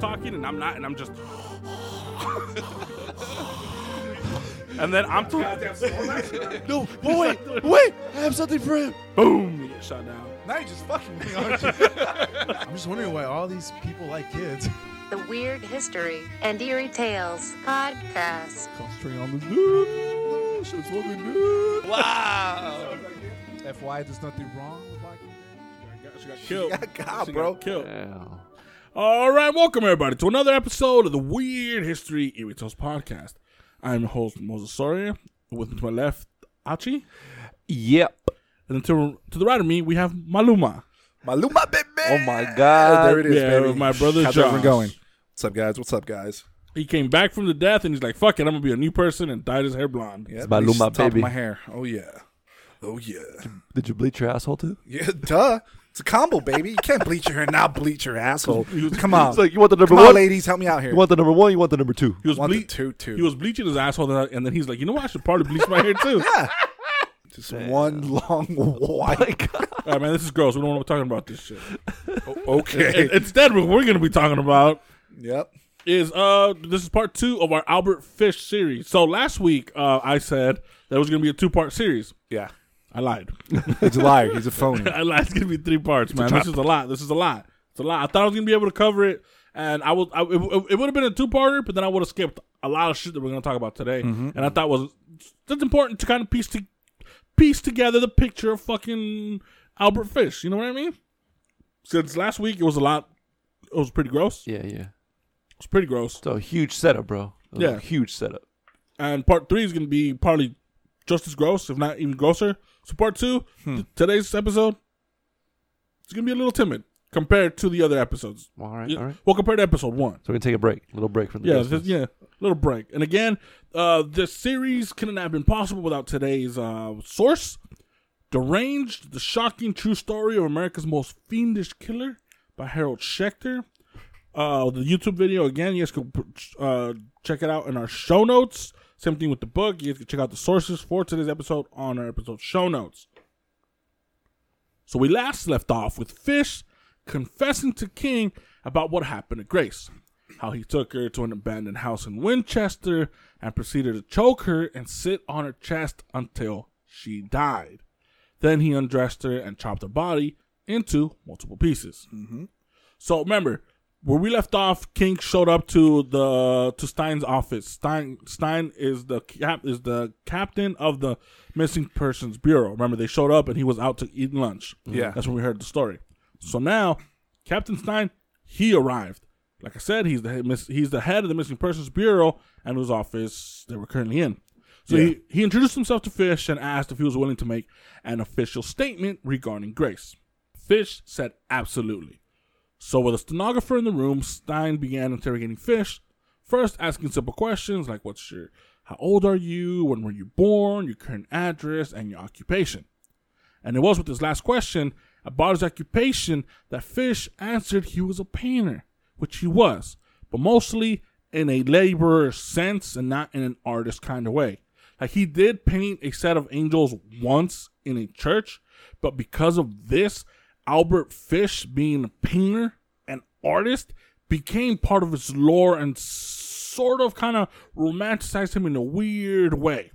talking and I'm not, and I'm just. and then I'm No, but wait, wait! I have something for him. boom, you get shot down. Now you're just fucking me, aren't you? I'm just wondering why all these people like kids. The Weird History and Eerie Tales Podcast. Concentrating on this dude. Shit's fucking good. Wow. FY, there's nothing wrong with liking She got killed. got God, She bro. got killed. Yeah. All right, welcome everybody to another episode of the Weird History Eerie Tales podcast. I'm your host Moses Soria. With me to my left, Achi, Yep. and then to, to the right of me we have Maluma. Maluma, baby. Oh my God. there it is, Yeah, baby. my brother How's everyone Josh. going? What's up, guys? What's up, guys? He came back from the death and he's like, "Fuck it, I'm gonna be a new person," and dyed his hair blonde. Yeah, Maluma, he's top of baby. my hair. Oh yeah. Oh yeah. Did you bleach your asshole too? Yeah, duh. It's a combo, baby. You can't bleach your hair now. Bleach your asshole. Come on. It's like you want the number Come on, one. ladies, help me out here. You want the number one. You want the number two. He was ble- two, two. He was bleaching his asshole, and then he's like, "You know what? I should probably bleach my hair too." yeah. Just one long white. All right, man, this is gross. We don't want to be talking about this shit. okay. Instead, what we're gonna be talking about yep. is uh this is part two of our Albert Fish series. So last week uh I said that was gonna be a two part series. Yeah. I lied. He's a liar. He's a phony. I lied. It's gonna be three parts, man. This is a lot. This is a lot. It's a lot. I thought I was gonna be able to cover it, and I was. I, it, it would have been a two parter, but then I would have skipped a lot of shit that we're gonna talk about today. Mm-hmm. And I thought was that's important to kind of piece to piece together the picture of fucking Albert Fish. You know what I mean? Since last week, it was a lot. It was pretty gross. Yeah, yeah. It was pretty gross. So a huge setup, bro. Yeah. A huge setup. and part three is going to be probably just as gross, if not even grosser. So part two, th- today's episode, it's to be a little timid compared to the other episodes. All right, Yeah, all right. Well, compared to episode one. So we're gonna take a break. A little break from the Yeah, this- yeah, little break. And again, uh, this series couldn't have been possible without today's uh, source, "Deranged: The Shocking True Story of America's Most Fiendish Killer" by Harold Schechter. Uh, the YouTube video again, you guys can uh, check it out in our show notes. Same thing with the book. You guys can check out the sources for today's episode on our episode show notes. So we last left off with Fish confessing to King about what happened to Grace, how he took her to an abandoned house in Winchester and proceeded to choke her and sit on her chest until she died. Then he undressed her and chopped her body into multiple pieces. Mm-hmm. So remember, where we left off, King showed up to the to Stein's office. Stein Stein is the cap is the captain of the missing persons bureau. Remember, they showed up and he was out to eat lunch. Yeah. that's when we heard the story. So now, Captain Stein he arrived. Like I said, he's the head, he's the head of the missing persons bureau and whose office they were currently in. So Yeah. he, he introduced himself to Fish and asked if he was willing to make an official statement regarding Grace. Fish said absolutely. So, with a stenographer in the room, Stein began interrogating Fish, first asking simple questions like, "What's your, how old are you? When were you born? Your current address and your occupation." And it was with this last question about his occupation that Fish answered he was a painter, which he was, but mostly in a laborer sense and not in an artist kind of way. Like he did paint a set of angels once in a church, but because of this, Albert Fish being a painter and artist became part of his lore and sort of kind of romanticized him in a weird way.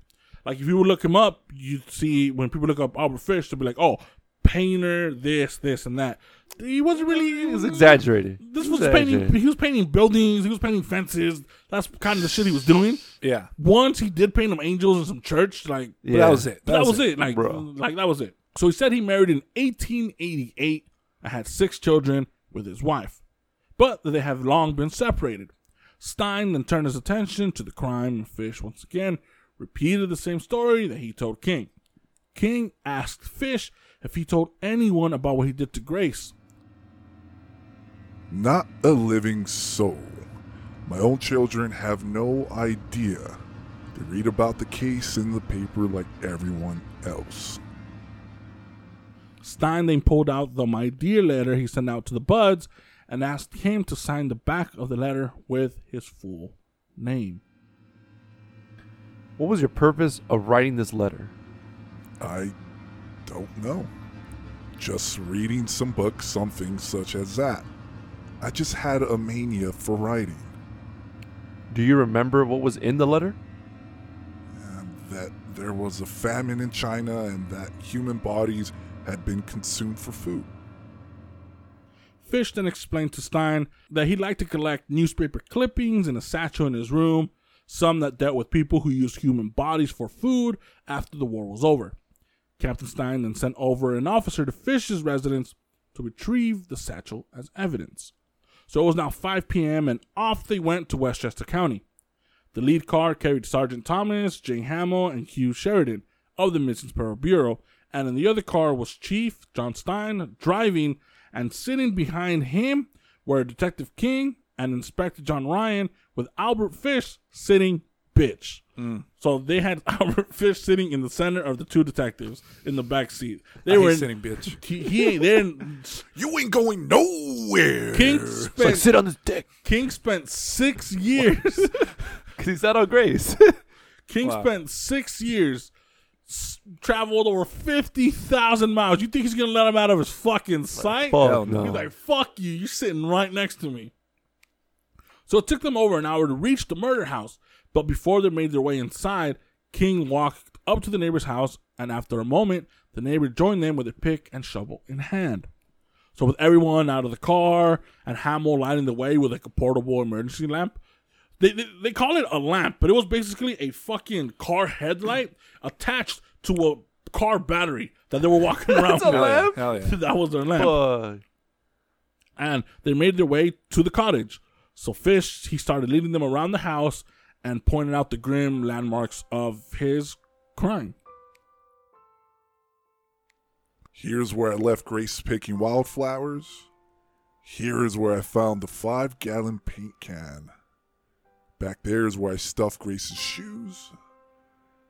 Like if you would look him up, you'd see when people look up Albert Fish, they'll be like, "Oh, painter, this, this, and that." He wasn't really. It was exaggerated. This It was painting. He was painting buildings. He was painting fences. That's kind of the shit he was doing. Yeah. Once he did paint some angels in some church, like But Yeah. that was it. but that, was it. Like, Bro. like that was it. So he said he married in 1888 and had six children with his wife, but that they have long been separated. Stein then turned his attention to the crime, and Fish once again repeated the same story that he told King. King asked Fish if he told anyone about what he did to Grace. Not a living soul. My own children have no idea. They read about the case in the paper like everyone else. Stein then pulled out the My Dear letter he sent out to the Budds and asked him to sign the back of the letter with his full name. What was your purpose of writing this letter? I don't know. Just reading some books, something such as that. I just had a mania for writing. Do you remember what was in the letter? and that there was a famine in China and that human bodies had been consumed for food. Fish then explained to Stein that he'd like to collect newspaper clippings in a satchel in his room, some that dealt with people who used human bodies for food after the war was over. Captain Stein then sent over an officer to Fish's residence to retrieve the satchel as evidence. So it was now 5 p.m., and off they went to Westchester County. The lead car carried Sergeant Thomas, Jane Hamill, and Hugh Sheridan of the Missing Bureau, and in the other car was Chief John Stein driving, and sitting behind him were Detective King and Inspector John Ryan, with Albert Fish sitting bitch. Hmm. So they had Albert Fish sitting in the center of the two detectives in the back seat. They I were hate in, sitting bitch. he, he ain't there. You ain't going nowhere. King It's like spent sit on his dick King spent six years. because he sat on Grace. King Wow. spent six years, s- traveled over fifty thousand miles. You think he's gonna let him out of his fucking sight? Fuck Hell no. He's like, "Fuck you! You're sitting right next to me." So it took them over an hour to reach the murder house, but before they made their way inside, King walked up to the neighbor's house, and after a moment, the neighbor joined them with a pick and shovel in hand. So with everyone out of the car and Hamill lighting the way with like a portable emergency lamp, they, they they call it a lamp, but it was basically a fucking car headlight attached to a car battery that they were walking around That's a with. lamp? Hell yeah. that was their lamp Fuck. and they made their way to the cottage. So Fish, he started leading them around the house and pointing out the grim landmarks of his crime. Here's where I left Grace picking wildflowers. Here is where I found the five gallon paint can. Back there is where I stuffed Grace's shoes.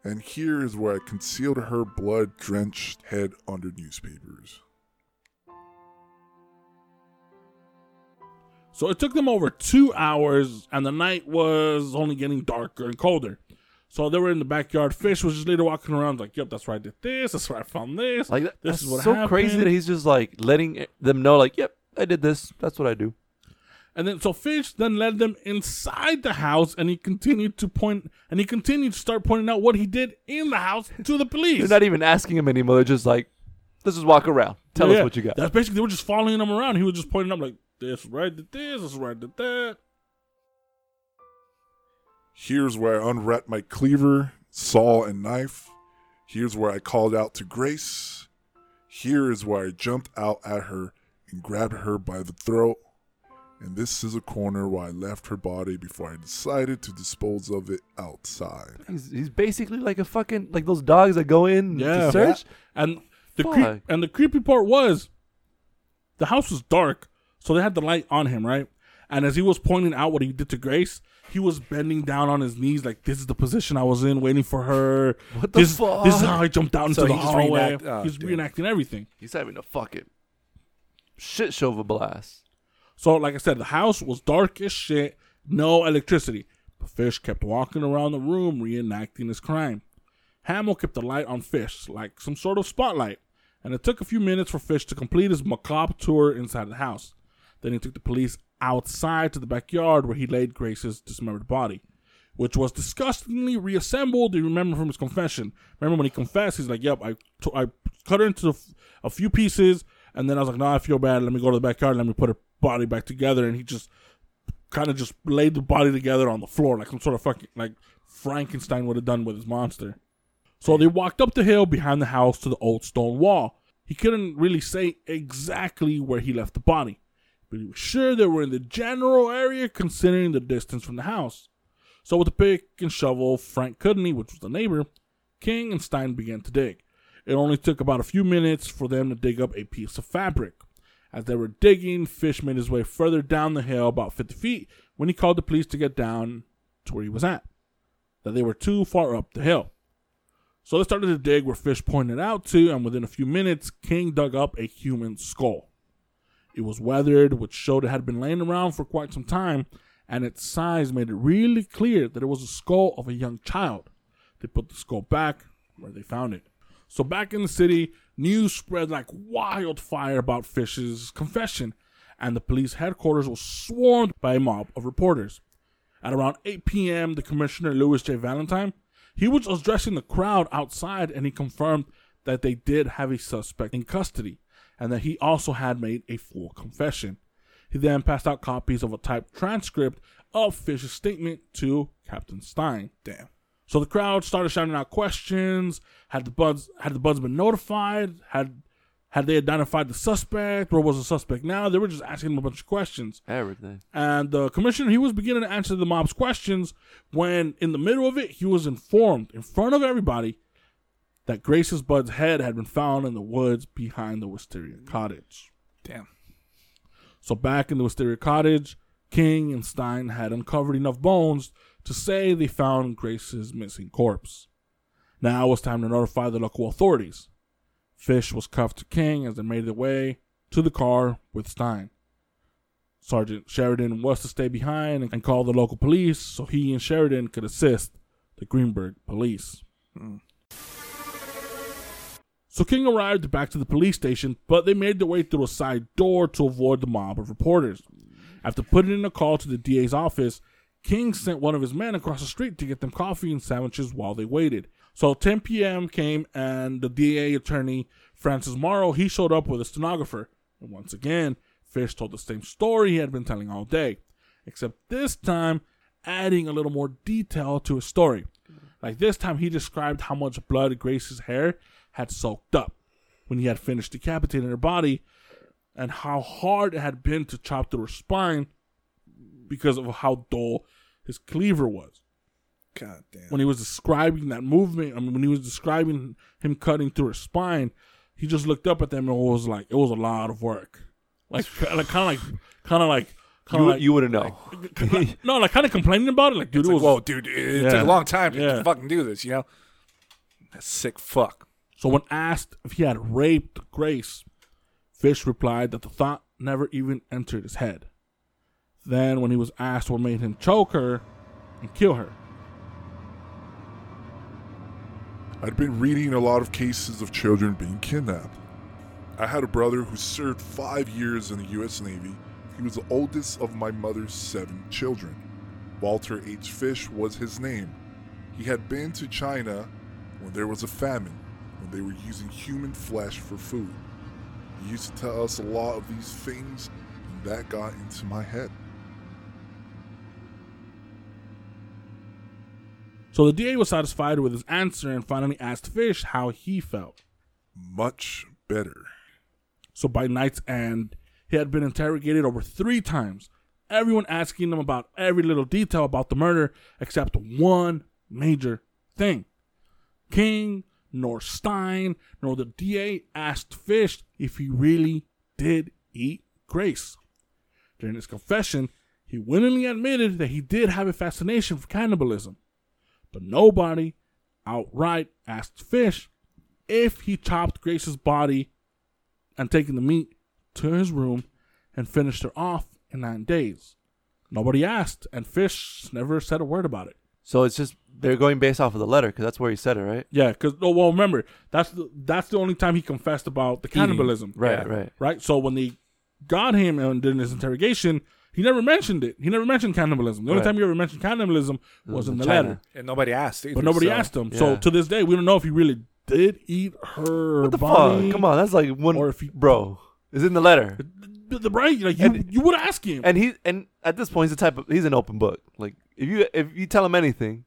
And here is where I concealed her blood drenched head under newspapers. So it took them over two hours, and the night was only getting darker and colder. So they were in the backyard. Fish was just later walking around, like, "Yep, that's where I did this. That's where I found this. Like that, this that's is what happened. It's so happened." crazy that he's just like letting them know, like, yep, I did this. That's what I do. And then so Fish then led them inside the house, and he continued to point, and he continued to start pointing out what he did in the house to the police. They're not even asking him anymore. They're just like, let's just walk around. Tell Yeah, us what you got. That's basically they were just following him around. He was just pointing up like this right did this, this right where did that. Here's where I unwrapped my cleaver, saw, and knife. Here's where I called out to Grace. Here is where I jumped out at her and grabbed her by the throat. And this is a corner where I left her body before I decided to dispose of it outside. He's, he's basically like a fucking like those dogs that go in Yeah. to search. Yeah. And the Fuck. creep and the creepy part was the house was dark, so they had the light on him, right? And as he was pointing out what he did to Grace, he was bending down on his knees, like this is the position I was in, waiting for her. What the this, fuck? This is how I jumped out into So the he hallway. reenact- oh, He's damn. reenacting everything. He's having a fucking shit show of a blast. So, like I said, the house was dark as shit, no electricity. But Fish kept walking around the room reenacting his crime. Hamill kept the light on Fish, like some sort of spotlight, and it took a few minutes for Fish to complete his macabre tour inside the house. Then he took the police outside to the backyard where he laid Grace's dismembered body, which was disgustingly reassembled. You remember from his confession. Remember when he confessed, he's like, "Yep, I, t- I cut her into a few pieces, and then I was like, no, I feel bad. Let me go to the backyard. Let me put her body back together." And he just kind of just laid the body together on the floor like some sort of fucking like Frankenstein would have done with his monster. So they walked up the hill behind the house to the old stone wall. He couldn't really say exactly where he left the body, but he was sure they were in the general area considering the distance from the house. So with a pick and shovel, Frank Cudney, which was the neighbor, King and Stein began to dig. It only took about a few minutes for them to dig up a piece of fabric. As they were digging, Fish made his way further down the hill about 50 feet when he called the police to get down to where he was at. That they were too far up the hill. So they started to dig where Fish pointed out to, and within a few minutes, King dug up a human skull. It was weathered, which showed it had been laying around for quite some time, and its size made it really clear that it was a skull of a young child. They put the skull back where they found it. So back in the city, news spread like wildfire about Fish's confession, and the police headquarters was swarmed by a mob of reporters. At around 8 p.m., the commissioner, Louis J. Valentine, he was addressing the crowd outside and he confirmed that they did have a suspect in custody and that he also had made a full confession. He then passed out copies of a typed transcript of Fish's statement to Captain Stein. Damn. So the crowd started shouting out questions. Had the Budds had the Budds been notified? Had had they identified the suspect? Where was the suspect now? They were just asking him a bunch of questions. Everything. And the commissioner, he was beginning to answer the mob's questions when, in the middle of it, he was informed in front of everybody that Grace's Budd's head had been found in the woods behind the Wisteria cottage. Damn. So back in the Wisteria cottage, King and Stein had uncovered enough bones to say they found Grace's missing corpse. Now it was time to notify the local authorities. Fish was cuffed to King as they made their way to the car with Stein. Sergeant Sheridan was to stay behind and call the local police so he and Sheridan could assist the Greenburgh police. Hmm. So King arrived back to the police station, but they made their way through a side door to avoid the mob of reporters. After putting in a call to the DA's office, King sent one of his men across the street to get them coffee and sandwiches while they waited. So 10 p.m. came, and the DA attorney Francis Morrow he showed up with a stenographer. And once again, Fish told the same story he had been telling all day, except this time adding a little more detail to his story. Like this time, he described how much blood Grace's hair had soaked up when he had finished decapitating her body, and how hard it had been to chop through her spine because of how dull his cleaver was. God damn. When he was describing that movement, I mean, when he was describing him cutting through her spine, he just looked up at them and was like, it was a lot of work. Like, like kind of like, kind of like, kind You, of like, you wouldn't know. no, like kind of complaining about it. Like, dude, It's it like, was whoa, dude, it Yeah. took a long time to Yeah. fucking do this, you know? That sick fuck. So when asked if he had raped Grace, Fish replied that the thought never even entered his head. Then, when he was asked what made him choke her and kill her, I'd been reading a lot of cases of children being kidnapped. I had a brother who served five years in the U.S. Navy. He was the oldest of my mother's seven children. Walter H. Fish was his name. He had been to China when there was a famine, when they were using human flesh for food. He used to tell us a lot of these things, and that got into my head. So the DA was satisfied with his answer and finally asked Fish how he felt. Much better. So by night's end, he had been interrogated over three times, everyone asking him about every little detail about the murder except one major thing. King, nor Stein, nor the DA asked Fish if he really did eat Grace. During his confession, he willingly admitted that he did have a fascination for cannibalism, but nobody outright asked Fish if he chopped Grace's body and taken the meat to his room and finished her off in nine days. Nobody asked, and Fish never said a word about it. So it's just they're going based off of the letter because that's where he said it, right? Yeah, because oh, well, remember that's the that's the only time he confessed about the cannibalism. Right, Yeah. right. right. So when they got him and during his interrogation, he never mentioned it. He never mentioned cannibalism. The only Right. time he ever mentioned cannibalism was, was in in the China. letter, And nobody asked either. but nobody so- asked him. So to this day, we don't know if he really did eat her What the body. fuck? Come on, that's like one. Or if he- bro, is in the letter, The, the right, like you, And- you would ask him. and he and at this point he's the type of he's an open book. Like if you if you tell him anything,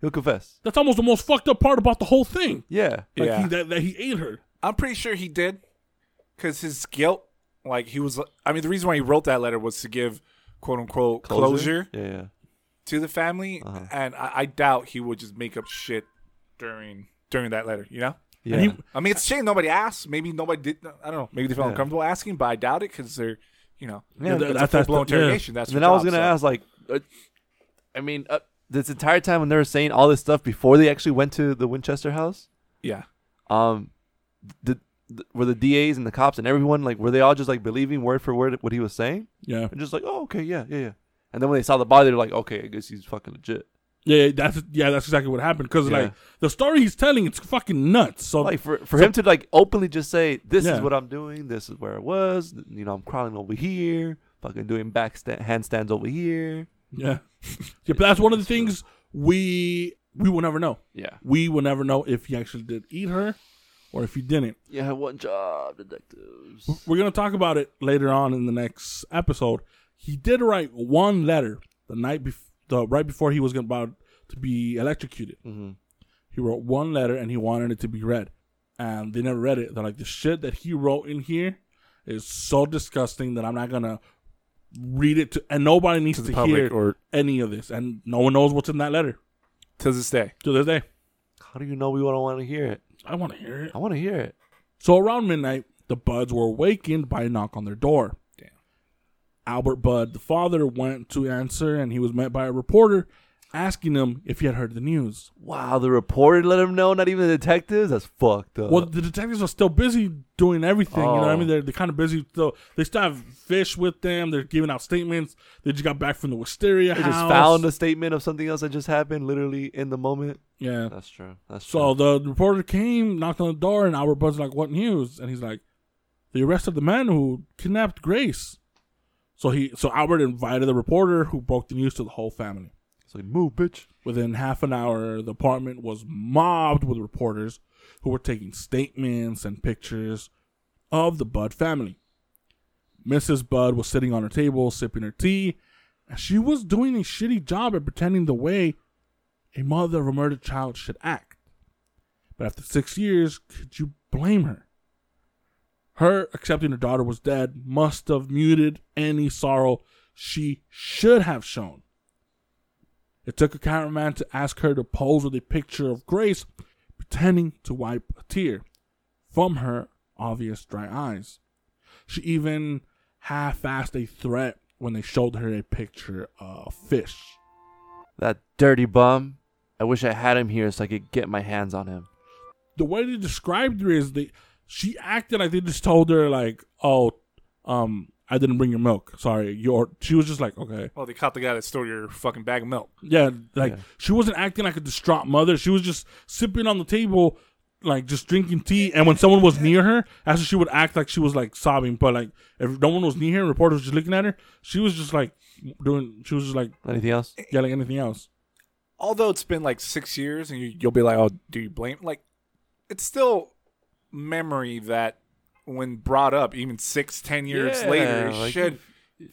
he'll confess. That's almost the most fucked up part about the whole thing. Yeah, Like Yeah. he, that, that he ate her. I'm pretty sure he did, because his guilt, like he was. I mean, the reason why he wrote that letter was to give "quote unquote" closure, Yeah, yeah. to the family, Uh-huh. and I, I doubt he would just make up shit during during that letter. You know, Yeah. He, I mean, it's a shame nobody asked. Maybe nobody did. I don't know. Maybe they felt Yeah. uncomfortable asking, but I doubt it because they're, you know, Yeah, it's that- a that's- full blown that's the- yeah. interrogation. That's then I was gonna so- ask, like, uh, I mean, uh, this entire time when they were saying all this stuff before they actually went to the Winchester house, Yeah, um, did, th- were the DAs and the cops and everyone like were they all just like believing word for word what he was saying yeah, and just like, oh, okay, yeah, yeah, yeah. And then when they saw the body, they're like, okay, I guess he's fucking legit. Yeah, that's yeah, that's exactly what happened. Because Yeah. like the story he's telling, it's fucking nuts. So Like for for him to like openly just say, "This Yeah. is what I'm doing. This is where I was. You know, I'm crawling over here, fucking doing back sta- handstands over here." yeah, yeah. But that's one of the things we we will never know. Yeah. We will never know if he actually did eat her or if he didn't. You have one job, detectives. We're gonna talk about it later on in the next episode. He did write one letter the night before, the right before he was about to be electrocuted. hmm He wrote one letter and he wanted it to be read, and they never read it. They're like, the shit that he wrote in here is so disgusting that I'm not gonna read it to, and nobody needs To to, hear or any of this, and no one knows what's in that letter to this day. to this day. How do you know we don't want to hear it? I want to hear it. I want to hear it. So around midnight, the Budds were awakened by a knock on their door. Damn. Albert Budd, the father, went to answer, and he was met by a reporter asking him if he had heard the news. Wow, the reporter let him know, not even the detectives. That's fucked up. Well, the detectives are still busy doing everything. You know what I Oh. mean? They're, they're kind of busy. So they still have fish with them. They're giving out statements. They just got back from the wisteria They house. just found a statement of something else that just happened, literally in the moment. Yeah. That's true. That's So true. the reporter came, knocked on the door, and Albert Budd's like, "What news?" And he's like, "The arrest of the man who kidnapped Grace." So he, so Albert invited the reporter, who broke the news to the whole family. So move, bitch. Within half an hour, the apartment was mobbed with reporters who were taking statements and pictures of the Budd family. Mrs. Budd was sitting on her table sipping her tea, and she was doing a shitty job at pretending the way a mother of a murdered child should act. But after six years, could you blame her? Her accepting her daughter was dead must have muted any sorrow she should have shown. It took a cameraman to ask her to pose with a picture of Grace pretending to wipe a tear from her obvious dry eyes. She even half assed a threat when they showed her a picture of fish. That dirty bum. I wish I had him here so I could get my hands on him. The way they described her is they she acted like they just told her like, Oh, um, I didn't bring your milk. Sorry. Your she was just like, Okay. Well, they caught the guy that stole your fucking bag of milk. Yeah, like Yeah. she wasn't acting like a distraught mother. She was just sipping on the table, like just drinking tea. And when someone was near her, after she would act like she was like sobbing, but like if no one was near her, and reporters just looking at her, she was just like doing. She was just like Anything else? yeah, like anything else. Although it's been like six years, and you, you'll be like, "Oh, do you blame?" Like, it's still memory that, when brought up, even six, ten years Yeah, later, it like, should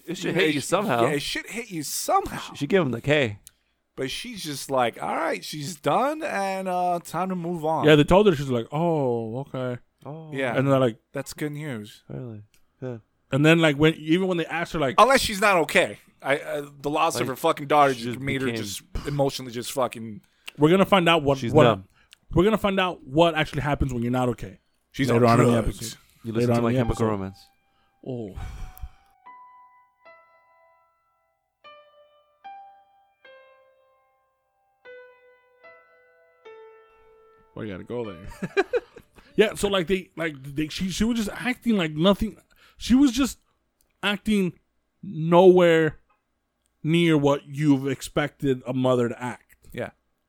It should hit you somehow. Yeah, it should hit you somehow. She give him the K. But she's just like, all right, she's done, and uh, time to move on. Yeah, they told her she's like, oh, okay, Oh, Yeah. and they're like, that's good news. really? Good. and then like when even when they asked her like, Unless she's not okay. I uh, the loss of Like, her fucking daughter she just just made her became- just emotionally just fucking. we're gonna find out what She's what numb. we're gonna find out what actually happens when you're not okay. She's Later on on in the drugs. You listen to my chemical romance. Oh. Well, you gotta go there. yeah, so like they like they she she was just acting like nothing. She was just acting nowhere near what you've expected a mother to act.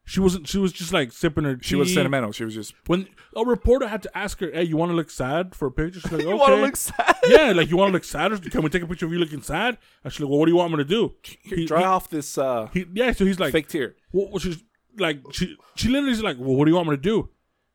She wasn't. She was just like sipping her. She was tea. sentimental. She was just. When a reporter had to ask her, "Hey, you want to look sad for a picture?" She's like, You "Okay." want to look sad? yeah, like you want to look sad? Or can we take a picture of you looking sad? Actually, well, what do you want me to do? Here, He- dry he- off this uh, He, yeah, so he's like, fake tear. what, what she's like, she, she literally is like, well, what do you want me to do?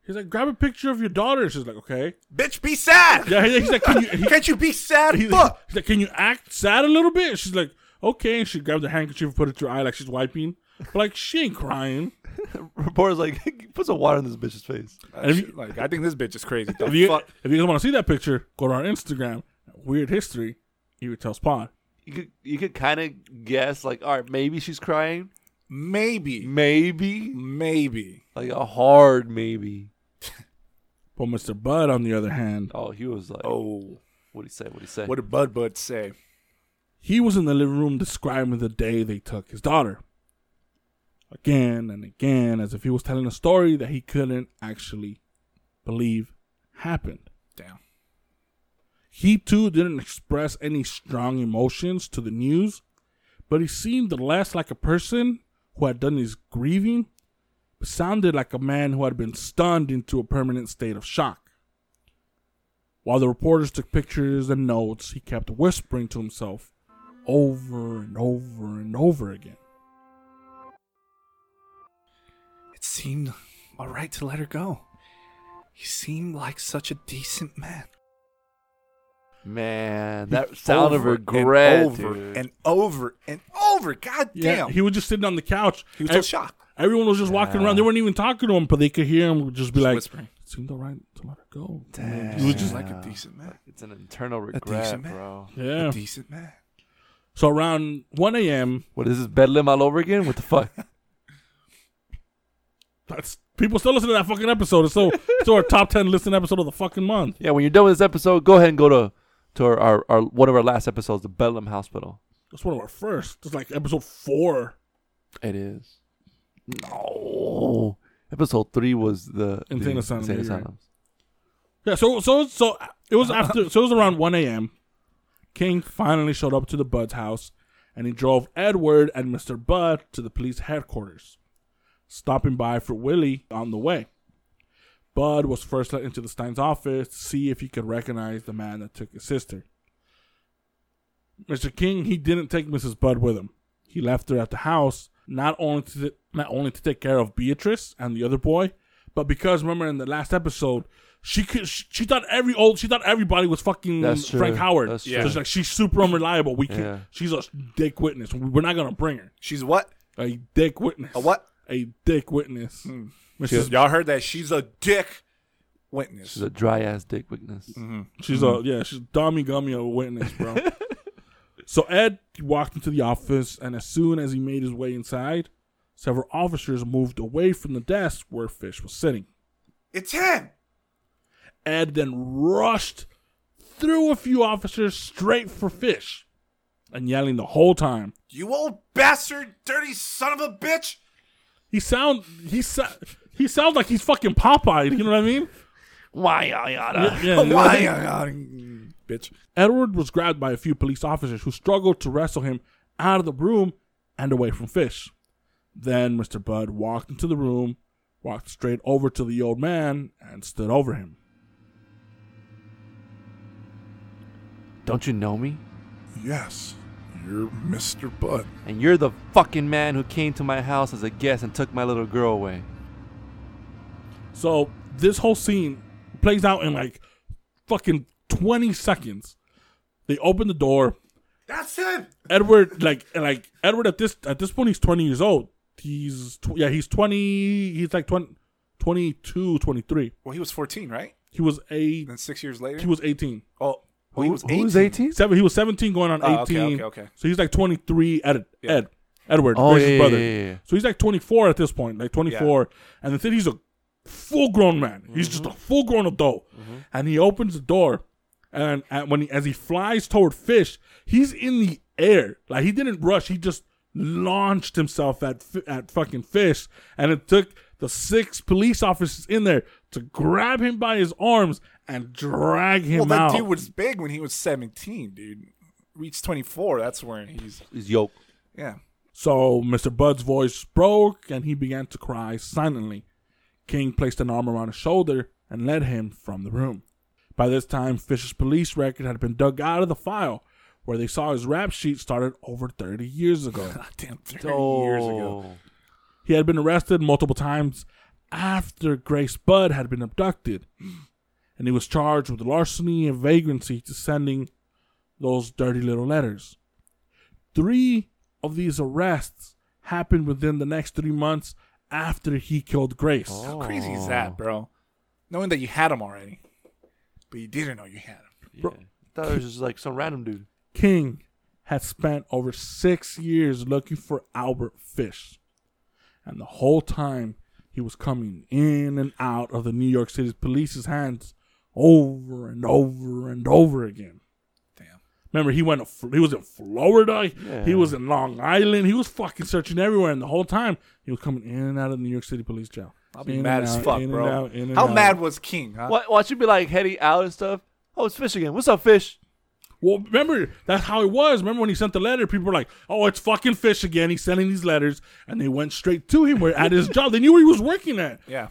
He's like, grab a picture of your daughter. She's like, okay. Bitch, be sad. Yeah, he's like, can you? He, Can't you be sad? he's, Fuck. he's like, can you act sad a little bit? She's like, okay. And she grabbed the handkerchief and put it to her eye like she's wiping, but like she ain't crying. Reporter's like, put some water in this bitch's face. Uh, she- like I think this bitch is crazy. If you fuck? if you guys want to see that picture, go to our Instagram, Weird History. Eerie Tales Pod. You could you could kind of guess like, all right, maybe she's crying, Maybe, maybe maybe. like a hard maybe. But Mr. Budd, on the other hand, Oh, he was like, Oh, what would he say? What would he say? what did Budd Budd say? he was in the living room describing the day they took his daughter. Again and again, as if he was telling a story that he couldn't actually believe happened. Damn. He too didn't express any strong emotions to the news, but he seemed less like a person who had done his grieving but sounded like a man who had been stunned into a permanent state of shock. While the reporters took pictures and notes, he kept whispering to himself over and over and over again. It seemed all right to let her go. He seemed like such a decent man. Man, that sound of Over regret, and over dude. and over and over. God Yeah, damn. he was just sitting on the couch. He was Ev- so shocked. Everyone was just walking around. They weren't even talking to him, but they could hear him just be Just like, whispering. "It seemed all right to let her go." Damn. He was just like a decent man. It's an internal regret, decent man. bro. yeah. A decent man. So around 1 a.m., What is this bedlam all over again? What the fuck? that's people still listen to that fucking episode. It's still still our top 10 listen episode of the fucking month. yeah, when you're done with this episode, go ahead and go to to our, our, our one of our last episodes, the Bedlam Hospital. That's one of our first. It's like episode four. It is. No. Episode three was the Insane the Asylum, Insane yeah, right. Yeah, so so so it was after so it was around 1 a.m. King finally showed up to the Budd's house and he drove Edward and Mr. Budd to the police headquarters, stopping by for Willie on the way. Budd was first let into the Stein's office to see if he could recognize the man that took his sister. Mr. King, he didn't take Mrs. Budd with him. He left her at the house not only to not only to take care of Beatrice and the other boy, but because remember in the last episode, she could she, she thought every old she thought everybody was fucking That's true. Frank Howard. That's So she's like she's super unreliable. We can Yeah. she's a dick witness. We're not gonna bring her. She's what? A dick witness. A what? A dick witness. Hmm. Mrs. Y'all heard that? She's a dick witness. She's a dry ass dick witness. Mm-hmm. She's a yeah, she's dummy gummy of a witness, bro. so Ed walked into the office, and as soon as he made his way inside, several officers moved away from the desk where Fish was sitting. It's him. Ed then rushed through a few officers straight for Fish, and yelling the whole time. You old bastard, dirty son of a bitch. He sound he sa- he sounds like he's fucking Popeye. You know what I mean? Why, yada, yada. Yeah, yeah, you know what I mean? Why? Bitch. Edward was grabbed by a few police officers who struggled to wrestle him out of the room and away from Fish. Then Mr. Budd walked into the room, walked straight over to the old man, and stood over him. Don't you know me? Yes, you're Mr. Budd. And you're the fucking man who came to my house as a guest and took my little girl away. So this whole scene plays out in like fucking 20 seconds. They open the door. That's him. Edward, like, like Edward at this at this point, he's 20 years old. He's tw- yeah, he's 20. He's like 20, 22, 23. Well, he was 14, right? He was a Then six years later. he was 18. oh, well, he was 18. Who's 18? Seven. He was 17 going on 18. Oh, okay, okay, okay. So he's like 23. Ed, Yeah. Ed Edward, Oh, Grace's yeah, yeah, brother. yeah, yeah. So he's like 24 at this point, like 24. And the thing, he's a full grown man. He's just Mm-hmm. a full grown adult. And he opens the door, and, and when he, as he flies toward Fish, he's in the air. Like he didn't rush. He just launched himself at Fi- at fucking Fish, and it took the six police officers in there to grab him by his arms and drag him Well, that out. dude was big when he was 17, dude. Reached 24. That's where he's. He's yoked. Yeah. So Mr. Budd's voice broke and he began to cry silently. King placed an arm around his shoulder and led him from the room. By this time, Fisher's police record had been dug out of the file, where they saw his rap sheet started over 30 years ago. God damn, 30 years ago. Oh. he had been arrested multiple times after Grace Budd had been abducted, and he was charged with larceny and vagrancy to sending those dirty little letters. Three of these arrests happened within the next three months after he killed Grace. How crazy is that, oh. bro? Knowing that you had him already, but you didn't know you had him. Yeah. thought it was just like some random dude. King had spent over six years looking for Albert Fish. And the whole time he was coming in and out of the New York City police's hands over and over and over again. Damn. Remember, he went. to- He was in Florida. Yeah. He was in Long Island. He was fucking searching everywhere, and the whole time he was coming in and out of the New York City police jail. I'll be In mad as out, fuck, in and bro. out, in and How out. mad was King, huh? What? Watch you be like heading out and stuff. Oh, it's fish again. What's up, fish? Well, remember that's how it was. Remember when he sent the letter? People were like, "Oh, it's fucking fish again." He's sending these letters, and they went straight to him. Where at his job, they knew where he was working at, Yeah.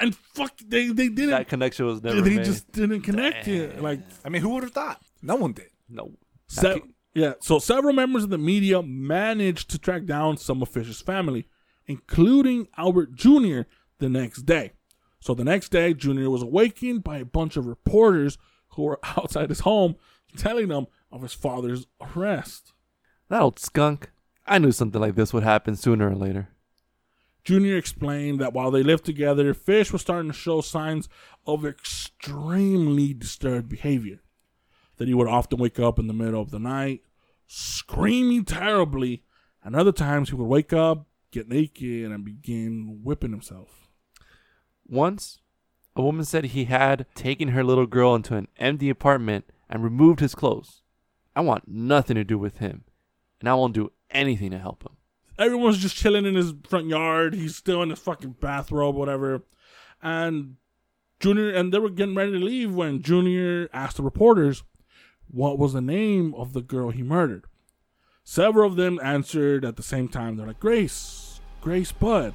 And fuck, they they didn't. That connection was never they made. just didn't connect it. Like I mean, who would have thought? No one did. no. Se- yeah, so several members of the media managed to track down some of Fish's family, including Albert Jr. the next day. So the next day, Jr. was awakened by a bunch of reporters who were outside his home telling him of his father's arrest. That old skunk. I knew something like this would happen sooner or later. Jr. explained that while they lived together, Fish was starting to show signs of extremely disturbed behavior. That he would often wake up in the middle of the night, screaming terribly, and other times he would wake up, get naked, and begin whipping himself. Once, a woman said he had taken her little girl into an empty apartment and removed his clothes. I want nothing to do with him, and I won't do anything to help him. Everyone's just chilling in his front yard. He's still in his fucking bathrobe, whatever. And Junior, and they were getting ready to leave when Junior asked the reporters what was the name of the girl he murdered. Several of them answered at the same time. They're like, Grace, Grace Budd.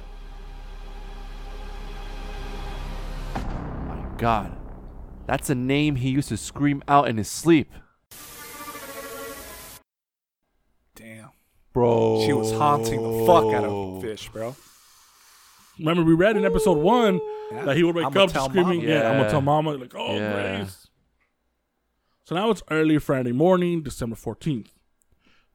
My God, that's a name he used to scream out in his sleep. Bro. She was haunting the fuck out of fish, bro. Remember, we read in episode one Yeah. that he would wake I'ma up screaming, mama. yeah. I'm gonna tell mama, like, oh, Yeah. Grace. So now it's early Friday morning, December 14th.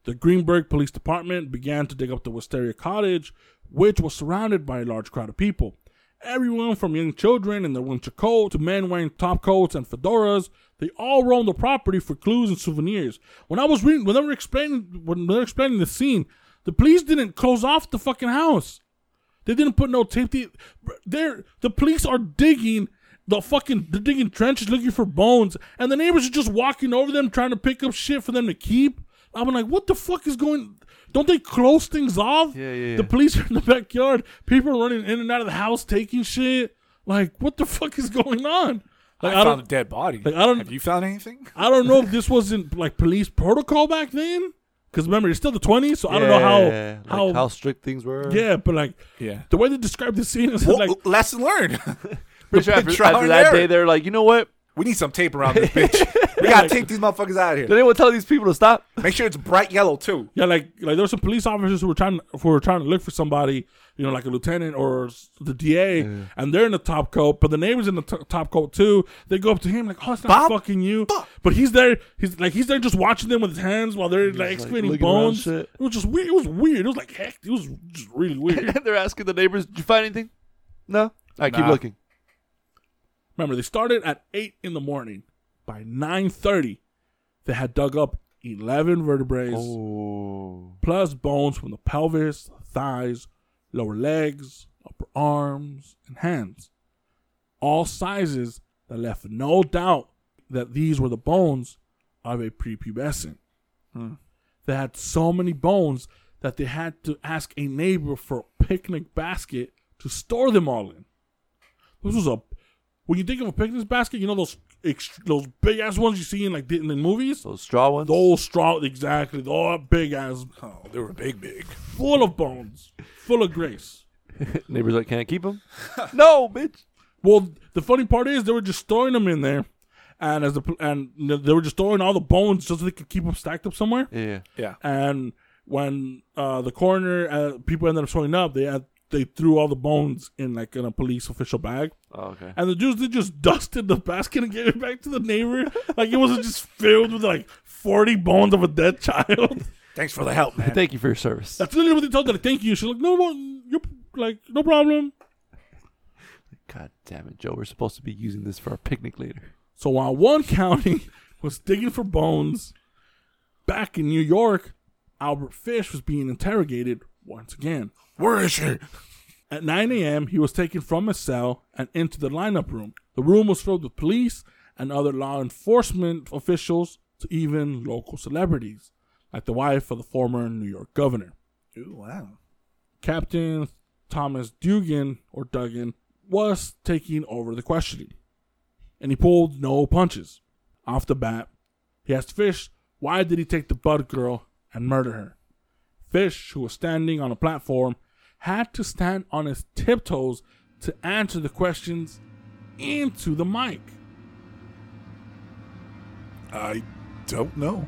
The Greenburgh Police Department began to dig up the Wisteria cottage, which was surrounded by a large crowd of people. Everyone from young children in their winter coat to men wearing top coats and fedoras, they all roamed the property for clues and souvenirs. When I was reading, when they were explaining, when they were explaining the scene, the police didn't close off the fucking house. They didn't put no tape. They, they're, the police are digging the fucking, they're digging trenches looking for bones, and the neighbors are just walking over them trying to pick up shit for them to keep. I'm like, what the fuck is going? Don't they close things off? Yeah, yeah, yeah. The police are in the backyard. People are running in and out of the house taking shit. Like, what the fuck is going on? Like, I, I, found a dead body. like, I don't- Have you found anything? I don't know if this wasn't like police protocol back then. Because remember, it's still the 20s, so I don't know Yeah, how like how, how strict things were. yeah, but like Yeah. the way they described the scene is Well, like lesson learned. Pretty sure after, after that error. day, they're like, you know what? we need some tape around this bitch. we gotta take these motherfuckers out of here. Did here. anyone tell these people to stop? Make sure it's bright yellow too. Yeah, like like there were some police officers who were trying who were trying to look for somebody, you know, like a lieutenant or the DA, and they're in the top coat, but the neighbor's in the t- top coat too. They go up to him like, "Oh, it's not Bob? fucking you," Bob? but he's there. He's like he's there just watching them with his hands while they're like like, excavating looking around bones. shit. It was just weird. It was weird. It was like heck. It was just really weird. they're asking the neighbors, did you find anything? No? All right, keep Nah. looking. Remember, they started at eight in the morning. By nine thirty, they had dug up eleven vertebrae. Oh. plus bones from the pelvis, thighs, lower legs, upper arms, and hands. All sizes that left no doubt that these were the bones of a prepubescent. Hmm. They had so many bones that they had to ask a neighbor for a picnic basket to store them all in. This was a when you think of a picnic basket, you know those ext- those big ass ones you see in like in the movies. Those straw ones? Those straw, exactly. Those big ass Oh, they were big, big. full of bones, full of grace. Neighbors like, can I keep them? no, bitch. Well, the funny part is they were just throwing them in there, and as the and they were just throwing all the bones just so they could keep them stacked up somewhere. Yeah. Yeah. And when uh, the coroner uh, people ended up showing up, they had they threw all the bones in like in a police official bag, Oh, okay. and the dudes they just dusted the basket and gave it back to the neighbor. like it wasn't just filled with like forty bones of a dead child. Thanks for the help, man. Thank you for your service. That's literally what they told her. Like, Thank you. She's like, no, no, you're like no problem. God damn it, Joe. We're supposed to be using this for our picnic later. So while one county was digging for bones, back in New York, Albert Fish was being interrogated once again. Where is she? At 9 a.m., he was taken from his cell and into the lineup room. The room was filled with police and other law enforcement officials to even local celebrities, like the wife of the former New York governor. Ooh, wow. Captain Thomas Dugan, or Duggan, was taking over the questioning. And he pulled no punches. Off the bat, He asked Fish why did he take the Budd girl and murder her. Fish, who was standing on a platform, had to stand on his tiptoes to answer the questions into the mic. I don't know.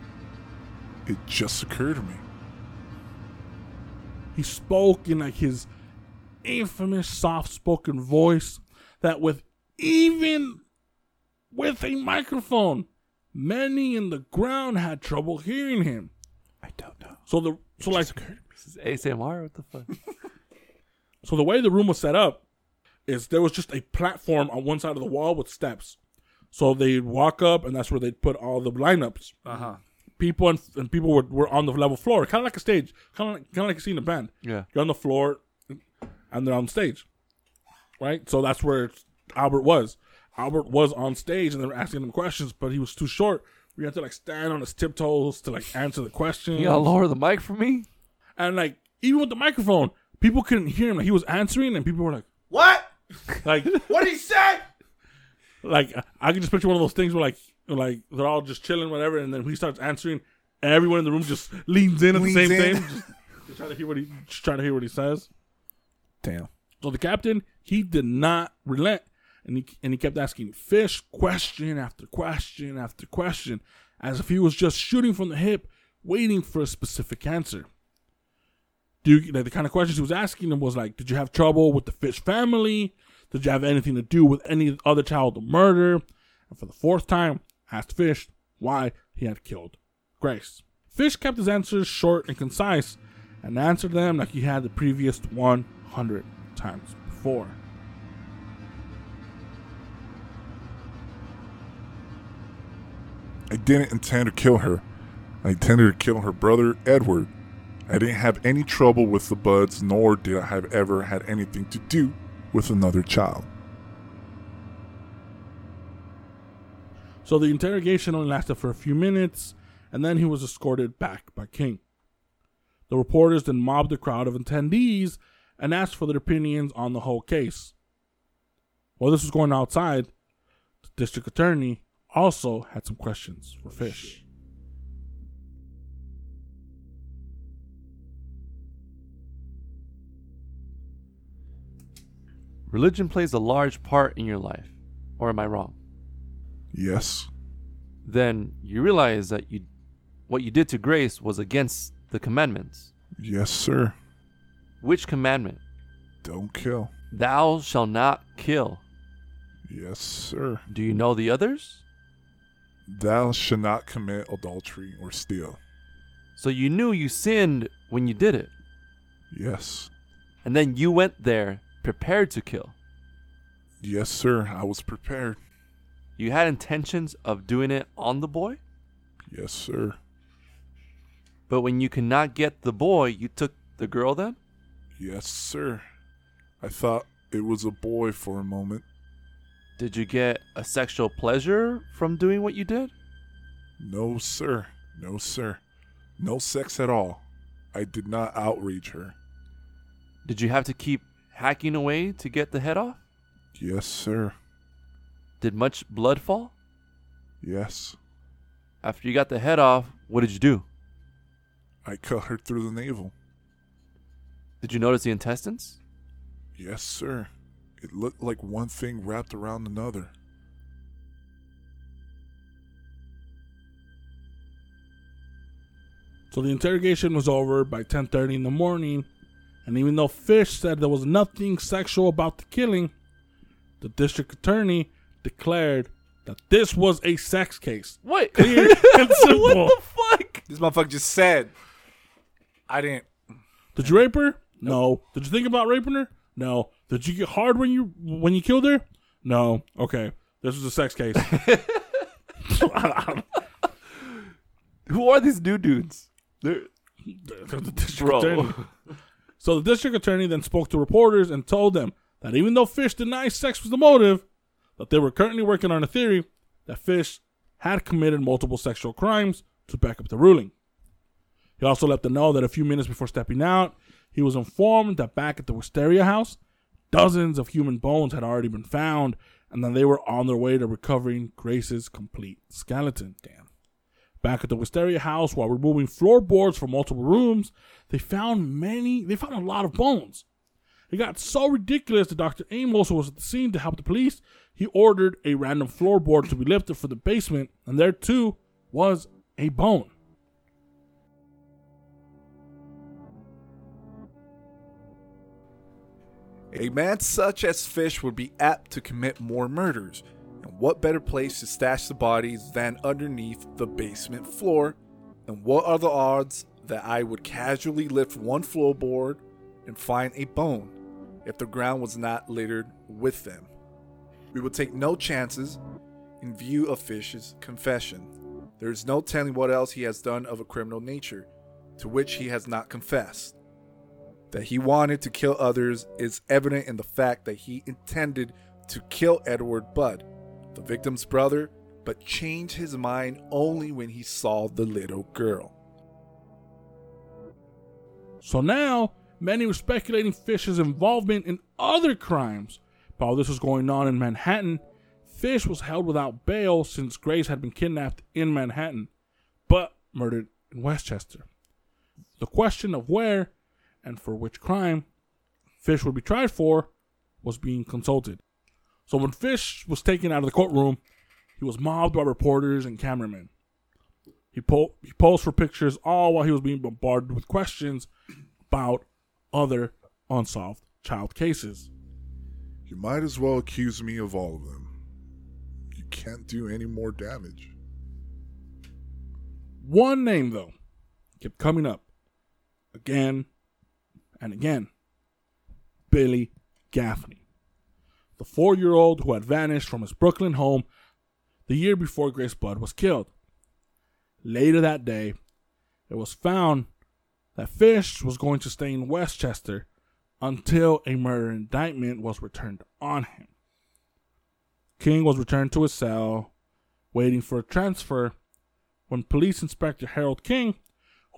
It just occurred to me. He spoke in like his infamous soft spoken voice that with even with a microphone, many in the ground had trouble hearing him. I don't know. So the so like This is ASMR. What the fuck? so the way the room was set up is there was just a platform on one side of the wall with steps. So they'd walk up and that's where they'd put all the lineups. Uh huh. People and, and people were, were on the level floor, kind of like a stage, kind of like, kind of like a scene a band. yeah. You're on the floor, and they're on stage, right? So that's where Albert was. Albert was on stage, and they were asking him questions, but he was too short. We had to like stand on his tiptoes to like answer the question. You gotta lower the mic for me. And like even with the microphone, people couldn't hear him. Like he was answering, and people were like, What? like, What did he say? like I can just picture one of those things where like, like they're all just chilling, whatever, and then he starts answering. Everyone in the room just leans in at Leans the same in. time, just, just trying to hear what he, just trying to hear what he says. Damn. So the captain, he did not relent, and he and he kept asking Fish question after question after question, as if he was just shooting from the hip, waiting for a specific answer. Do you, like the kind of questions he was asking him was like, did you have trouble with the Fish family? Did you have anything to do with any other child murder? And for the fourth time, asked Fish why he had killed Grace. Fish kept his answers short and concise, and answered them like he had the previous 100 times before. I didn't intend to kill her. I intended to kill her brother, Edward. I didn't have any trouble with the Budds, nor did I have ever had anything to do with another child. So the interrogation only lasted for a few minutes, and then he was escorted back by King. The reporters then mobbed the crowd of attendees and asked for their opinions on the whole case. While this was going outside, the district attorney also had some questions for Fish. Religion plays a large part in your life, or am I wrong? Yes. Then you realize that you, what you did to Grace was against the commandments. Yes, sir. Which commandment? Don't kill. Thou shall not kill. Yes, sir. Do you know the others? Thou shalt not commit adultery or steal. So you knew you sinned when you did it, Yes. and then you went there prepared to kill. Yes, sir. I was prepared. You had intentions of doing it on the boy, Yes, sir. but when you could not get the boy, you took the girl then? Yes, sir. I thought it was a boy for a moment. Did you get a sexual pleasure from doing what you did? No, sir. No, sir. No sex at all. I did not outrage her. Did you have to keep hacking away to get the head off? Yes, sir. Did much blood fall? Yes. After you got the head off, what did you do? I cut her through the navel. Did you notice the intestines? Yes, sir. It looked like one thing wrapped around another. So the interrogation was over by 10:30 in the morning, and even though Fish said there was nothing sexual about the killing, the district attorney declared that this was a sex case. What? Clear and simple. what the fuck? This motherfucker just said, I didn't. Did you rape her? No. Did you think about raping her? No. Did you get hard when you when you killed her? No. Okay. This was a sex case. Who are these new dudes? They're the district Bro. So the district attorney then spoke to reporters and told them that even though Fish denies sex was the motive, that they were currently working on a theory that Fish had committed multiple sexual crimes to back up the ruling. He also let them know that a few minutes before stepping out, he was informed that back at the Wisteria house, dozens of human bones had already been found, and that they were on their way to recovering Grace's complete skeleton. Damn. Back at the Wisteria house, while removing floorboards from multiple rooms, they found many, they found a lot of bones. It got so ridiculous that Dr. Amos was at the scene to help the police. He ordered a random floorboard to be lifted for the basement, and there too was a bone. A man such as Fish would be apt to commit more murders. And what better place to stash the bodies than underneath the basement floor? And what are the odds that I would casually lift one floorboard and find a bone if the ground was not littered with them? We would take no chances in view of Fish's confession. There is no telling what else he has done of a criminal nature, to which he has not confessed. That he wanted to kill others is evident in the fact that he intended to kill Edward Budd, the victim's brother, but changed his mind only when he saw the little girl. So now, many were speculating Fish's involvement in other crimes. While this was going on in Manhattan, Fish was held without bail since Grace had been kidnapped in Manhattan, but murdered in Westchester. The question of where and for which crime Fish would be tried for was being consulted. So when Fish was taken out of the courtroom, he was mobbed by reporters and cameramen. He, po- he posed for pictures all while he was being bombarded with questions about other unsolved child cases. You might as well accuse me of all of them. You can't do any more damage. One name, though, kept coming up again and again Billy Gaffney, the four year old who had vanished from his Brooklyn home the year before Grace Budd was killed. Later that day, it was found that Fish was going to stay in Westchester until a murder indictment was returned on him. King was returned to his cell, waiting for a transfer, when Police Inspector Harold King,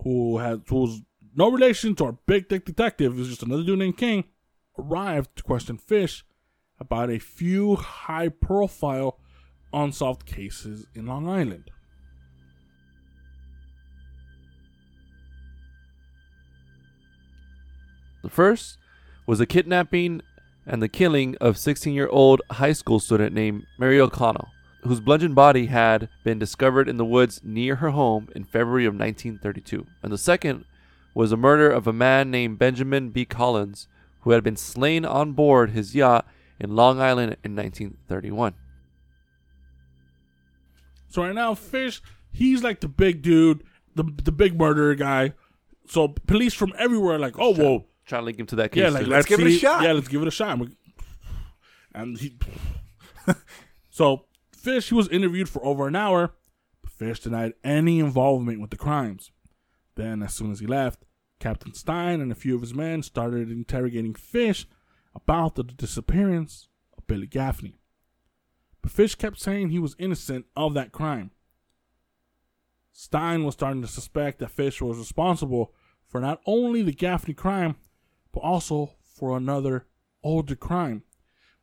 who who was no relation to our big dick detective, was just another dude named King, arrived to question Fish about a few high profile unsolved cases in Long Island. The first was the kidnapping and the killing of 16 year old high school student named Mary O'Connell, whose bludgeoned body had been discovered in the woods near her home in February of 1932. And the second was the murder of a man named Benjamin B. Collins, who had been slain on board his yacht in Long Island in 1931. So right now, Fish, he's like the big dude, the the big murderer guy. So police from everywhere are like, oh whoa, Trying to link him to that case. yeah, like too. let's, give it a shot. Yeah, let's give it a shot. And he, so Fish, he was interviewed for over an hour. But Fish denied any involvement with the crimes. Then, as soon as he left, Captain Stein and a few of his men started interrogating Fish about the disappearance of Billy Gaffney. But Fish kept saying he was innocent of that crime. Stein was starting to suspect that Fish was responsible for not only the Gaffney crime, but also for another older crime,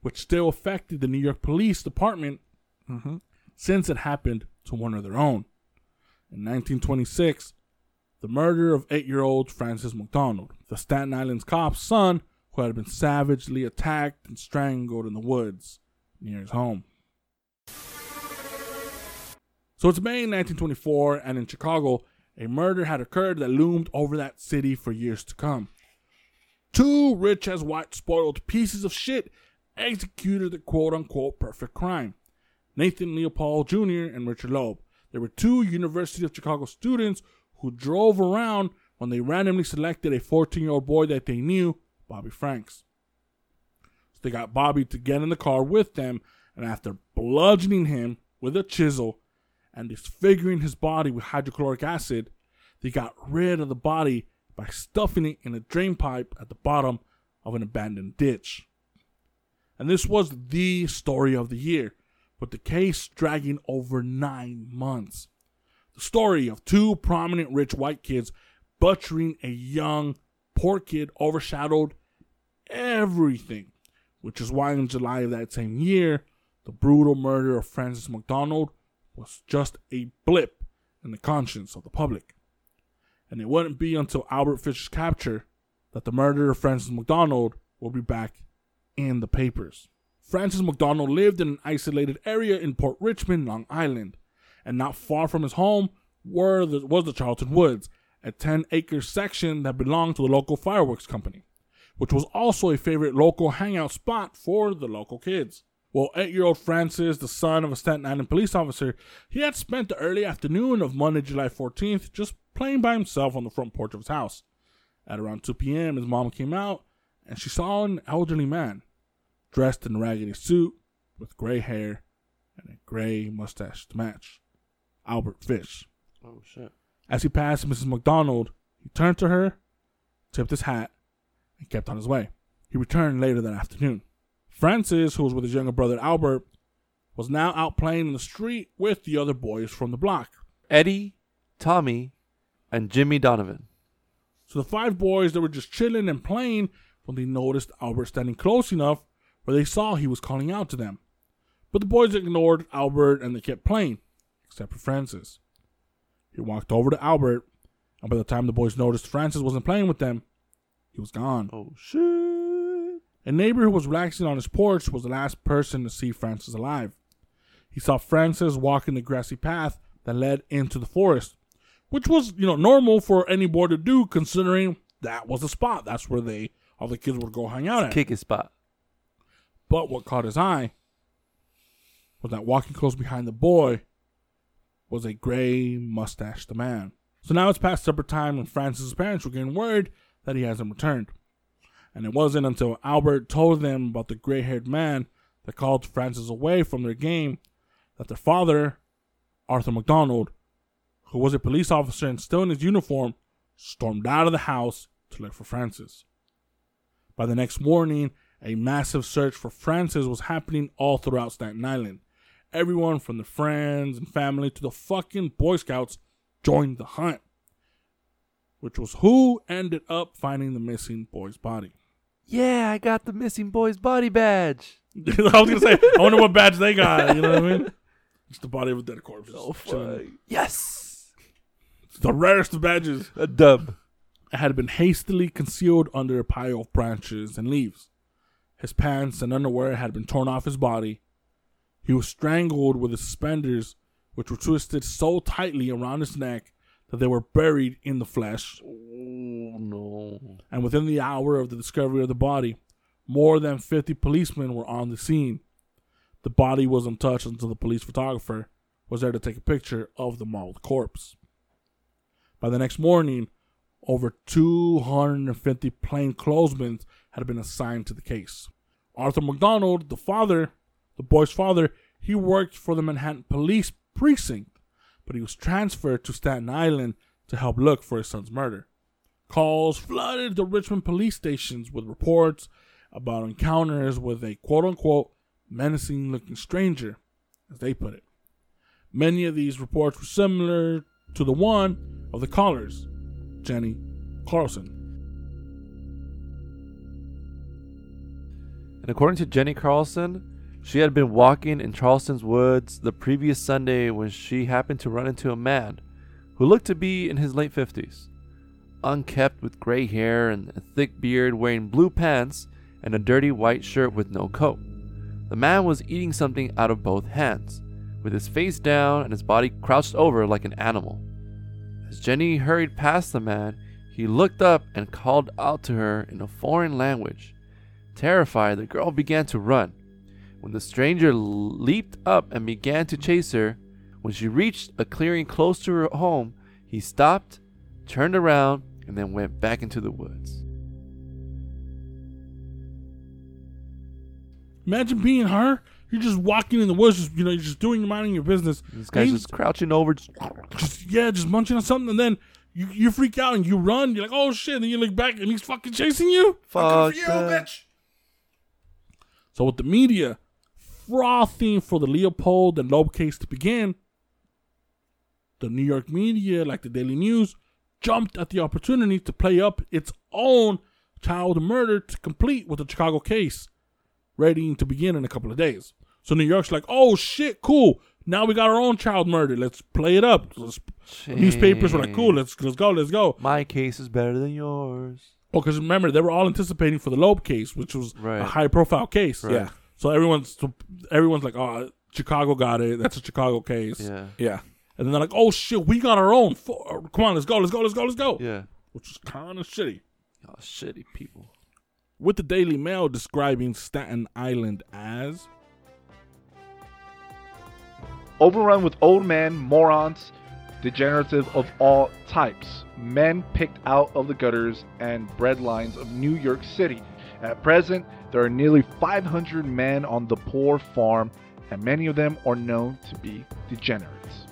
which still affected the New York Police Department mm-hmm. since it happened to one of their own. In 1926, the murder of eight year old Francis McDonald, the Staten Island cop's son who had been savagely attacked and strangled in the woods near his home. So it's May 1924, and in Chicago, a murder had occurred that loomed over that city for years to come. Two rich as white spoiled pieces of shit executed the quote unquote perfect crime. Nathan Leopold Jr. and Richard Loeb. They were two University of Chicago students who drove around when they randomly selected a 14 year old boy that they knew, Bobby Franks. So they got Bobby to get in the car with them, and after bludgeoning him with a chisel and disfiguring his body with hydrochloric acid, they got rid of the body by stuffing it in a drain pipe at the bottom of an abandoned ditch. And this was the story of the year, with the case dragging over nine months. The story of two prominent rich white kids butchering a young poor kid overshadowed everything, which is why in July of that same year, the brutal murder of Francis McDonald was just a blip in the conscience of the public. And it wouldn't be until Albert Fish's capture that the murder of Francis McDonald will be back in the papers. Francis McDonald lived in an isolated area in Port Richmond, Long Island, and not far from his home were the, was the Charlton Woods, a 10 acre section that belonged to the local fireworks company, which was also a favorite local hangout spot for the local kids. Well, eight year old Francis, the son of a Staten Island police officer, he had spent the early afternoon of Monday, July 14th, just playing by himself on the front porch of his house. At around 2 p.m., his mom came out and she saw an elderly man dressed in a raggedy suit with gray hair and a gray mustache to match. Albert Fish. Oh shit. As he passed Mrs. McDonald, he turned to her, tipped his hat, and kept on his way. He returned later that afternoon. Francis, who was with his younger brother Albert, was now out playing in the street with the other boys from the block. Eddie, Tommy, and Jimmy Donovan. So the five boys that were just chilling and playing when they noticed Albert standing close enough where they saw he was calling out to them. But the boys ignored Albert and they kept playing, except for Francis. He walked over to Albert, and by the time the boys noticed Francis wasn't playing with them, he was gone. Oh shit. A neighbor who was relaxing on his porch was the last person to see Francis alive. He saw Francis walking the grassy path that led into the forest, which was, you know, normal for any boy to do considering that was the spot. That's where they all the kids would go hang out at. Kick his spot. But what caught his eye was that walking close behind the boy was a gray mustached man. So now it's past supper time and Francis's parents were getting word that he hasn't returned. And it wasn't until Albert told them about the gray haired man that called Francis away from their game that their father, Arthur McDonald, who was a police officer and still in his uniform, stormed out of the house to look for Francis. By the next morning, a massive search for Francis was happening all throughout Staten Island. Everyone from the friends and family to the fucking Boy Scouts joined the hunt, which was who ended up finding the missing boy's body. Yeah, I got the missing boy's body badge. I was gonna say, I wonder what badge they got. You know what I mean? It's the body of a dead corpse. just oh, chilling. Yes. The rarest of badges. A dub. It had been hastily concealed under a pile of branches and leaves. His pants and underwear had been torn off his body. He was strangled with his suspenders, which were twisted so tightly around his neck that they were buried in the flesh. Oh no. And within the hour of the discovery of the body, more than 50 policemen were on the scene. The body was untouched until the police photographer was there to take a picture of the mauled corpse. By the next morning, over 250 plainclothesmen had been assigned to the case. Arthur McDonald, the father, the boy's father, he worked for the Manhattan Police Precinct, but he was transferred to Staten Island to help look for his son's murder. Calls flooded the Richmond police stations with reports about encounters with a quote unquote menacing looking stranger, as they put it. Many of these reports were similar to the one of the callers, Jenny Carlson. And according to Jenny Carlson, she had been walking in Charleston's woods the previous Sunday when she happened to run into a man who looked to be in his late 50s. Unkept with gray hair and a thick beard, wearing blue pants and a dirty white shirt with no coat. The man was eating something out of both hands, with his face down and his body crouched over like an animal. As Jenny hurried past the man, he looked up and called out to her in a foreign language. Terrified, the girl began to run. When the stranger leaped up and began to chase her, when she reached a clearing close to her home, he stopped, turned around, and then went back into the woods. Imagine being her. You're just walking in the woods, just, you know, you're just doing your minding your business. This guy's just crouching over. Just, just yeah, just munching on something, and then you you freak out and you run. You're like, oh shit! And then you look back and he's fucking chasing you. Fuck you, bitch. So with the media frothing for the Leopold and Loeb case to begin, the New York media, like the Daily News, jumped at the opportunity to play up its own child murder to complete with the Chicago case, ready to begin in a couple of days. So New York's like, oh shit, cool. now we got our own child murder. Let's play it up. Let's, newspapers were like, cool, let's let's go, let's go. My case is better than yours. Well, because remember they were all anticipating for the Loeb case, which was a high profile case. Right. Yeah. So everyone's so everyone's like, oh, Chicago got it. That's a Chicago case. Yeah. Yeah. And then they're like, oh shit, we got our own. Fo- uh, Come on, let's go, let's go, let's go, let's go. Yeah. Which is kind of shitty. Oh, shitty people. With the Daily Mail describing Staten Island as overrun with old men, morons, degenerative of all types, men picked out of the gutters and breadlines of New York City. At present, there are nearly 500 men on the poor farm, and many of them are known to be degenerates.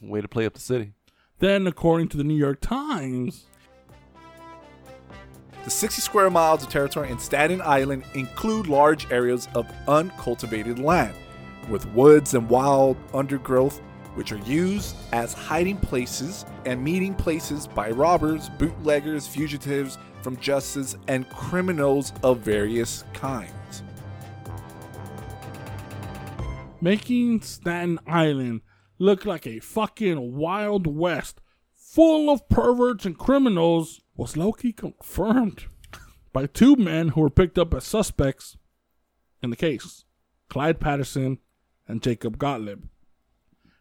Way to play up the city. then, according to the New York Times, The 60 square miles of territory in Staten Island include large areas of uncultivated land, with woods and wild undergrowth, which are used as hiding places and meeting places by robbers, bootleggers, fugitives from justice, and criminals of various kinds. making Staten Island look like a fucking Wild West full of perverts and criminals was low-key confirmed by two men who were picked up as suspects in the case Clyde Patterson and Jacob Gottlieb.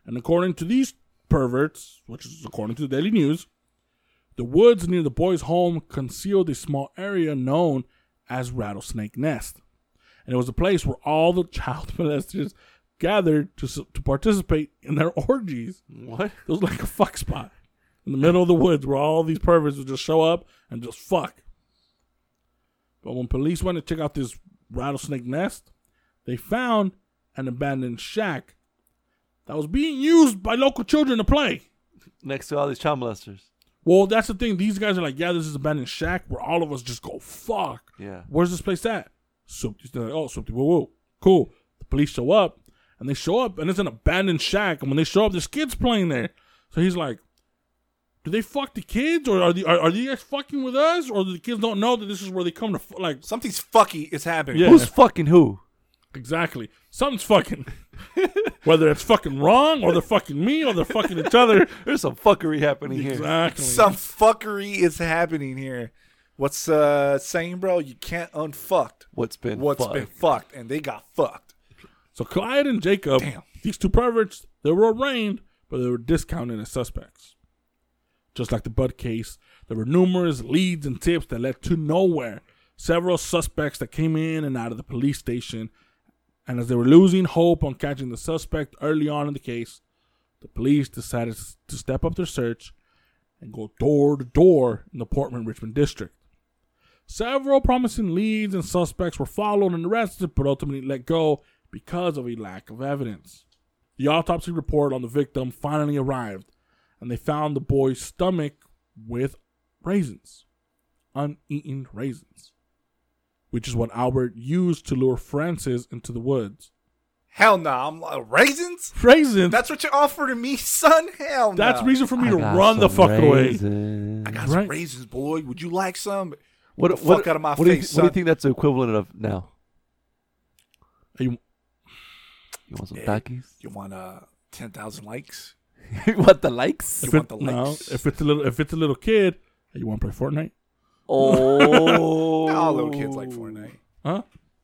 And according to these perverts, which is according to the Daily News, the woods near the boys' home concealed a small area known as Rattlesnake Nest. And it was a place where all the child molesters gathered to, to participate in their orgies. What? It was like a fuck spot in the middle of the woods where all these perverts would just show up and just fuck. But when police went to check out this rattlesnake nest, they found an abandoned shack that was being used by local children to play. Next to all these child molesters. Well, that's the thing. These guys are like, yeah, this is abandoned shack where all of us just go fuck. Yeah. Where's this place at? Soupy. They're like, oh, Soupy, whoa, whoa. Cool. The police show up, and they show up, and it's an abandoned shack. And when they show up, there's kids playing there. So he's like, do they fuck the kids, or are the are, are you guys fucking with us, or do the kids don't know that this is where they come to f-? like Something's fucky is happening. Yeah. Who's fucking who? exactly something's fucking. Whether it's fucking wrong, or they're fucking me, or they're fucking each other. There's some fuckery happening here. Exactly. Some fuckery is happening here. What's uh saying, bro? You can't unfucked What's been what's fucked. been fucked, and they got fucked. So Clyde and Jacob, Damn. these two perverts, they were arraigned, but they were discounted as suspects. Just like the Budd case, there were numerous leads and tips that led to nowhere. Several suspects that came in and out of the police station, and as they were losing hope on catching the suspect early on in the case, the police decided to step up their search and go door to door in the Portman Richmond district. Several promising leads and suspects were followed and arrested, but ultimately let go because of a lack of evidence. The autopsy report on the victim finally arrived, and they found the boy's stomach with raisins, uneaten raisins, which is what Albert used to lure Francis into the woods. Hell no, I'm like, raisins. Raisins. That's what you're offering me, son. Hell no. That's reason for me I to run the some fuck away. I got some raisins, boy. Would you like some? What, the what, fuck out of my what do you, face, what do you think that's equivalent of now? Are you- You want some Yeah. Takis? You want uh ten thousand likes? you want the likes? You if, want it, the no, if it's a little, if it's a little kid, hey, you want to play Fortnite? Oh. All little kids like Fortnite. Huh?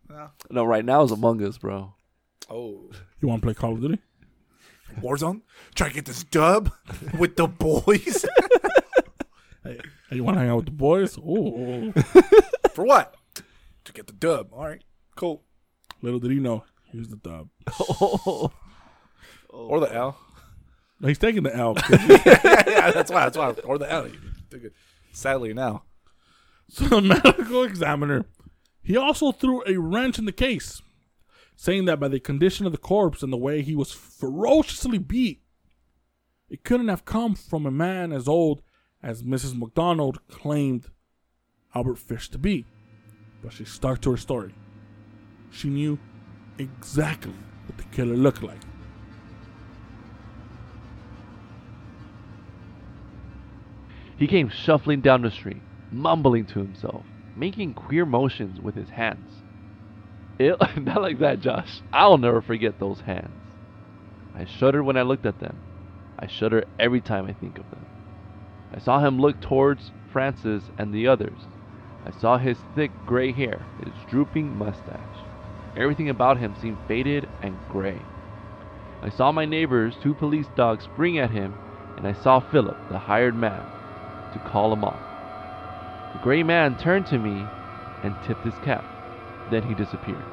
No, no, right now is Among Us, bro. Oh, You want to play Call of Duty? Warzone. Try to get this dub with the boys. Hey, hey, you want to hang out with the boys? Oh, For what? To get the dub. All right, cool. little did he know, here's the dub. Oh. Or the L. No, he's taking the L. yeah, that's why. That's why. Or the L. Sadly, now. So the medical examiner, he also threw a wrench in the case, saying that by the condition of the corpse and the way he was ferociously beat, it couldn't have come from a man as old as Mrs. McDonald claimed Albert Fish to be. But she stuck to her story. She knew exactly what the killer looked like. He came shuffling down the street, mumbling to himself, making queer motions with his hands. It, not like that, Josh. I'll never forget those hands. I shuddered when I looked at them. I shudder every time I think of them. I saw him look towards Francis and the others. I saw his thick gray hair, his drooping mustache. Everything about him seemed faded and gray. I saw my neighbor's two police dogs spring at him, and I saw Philip, the hired man, to call him off. The gray man turned to me and tipped his cap. Then he disappeared.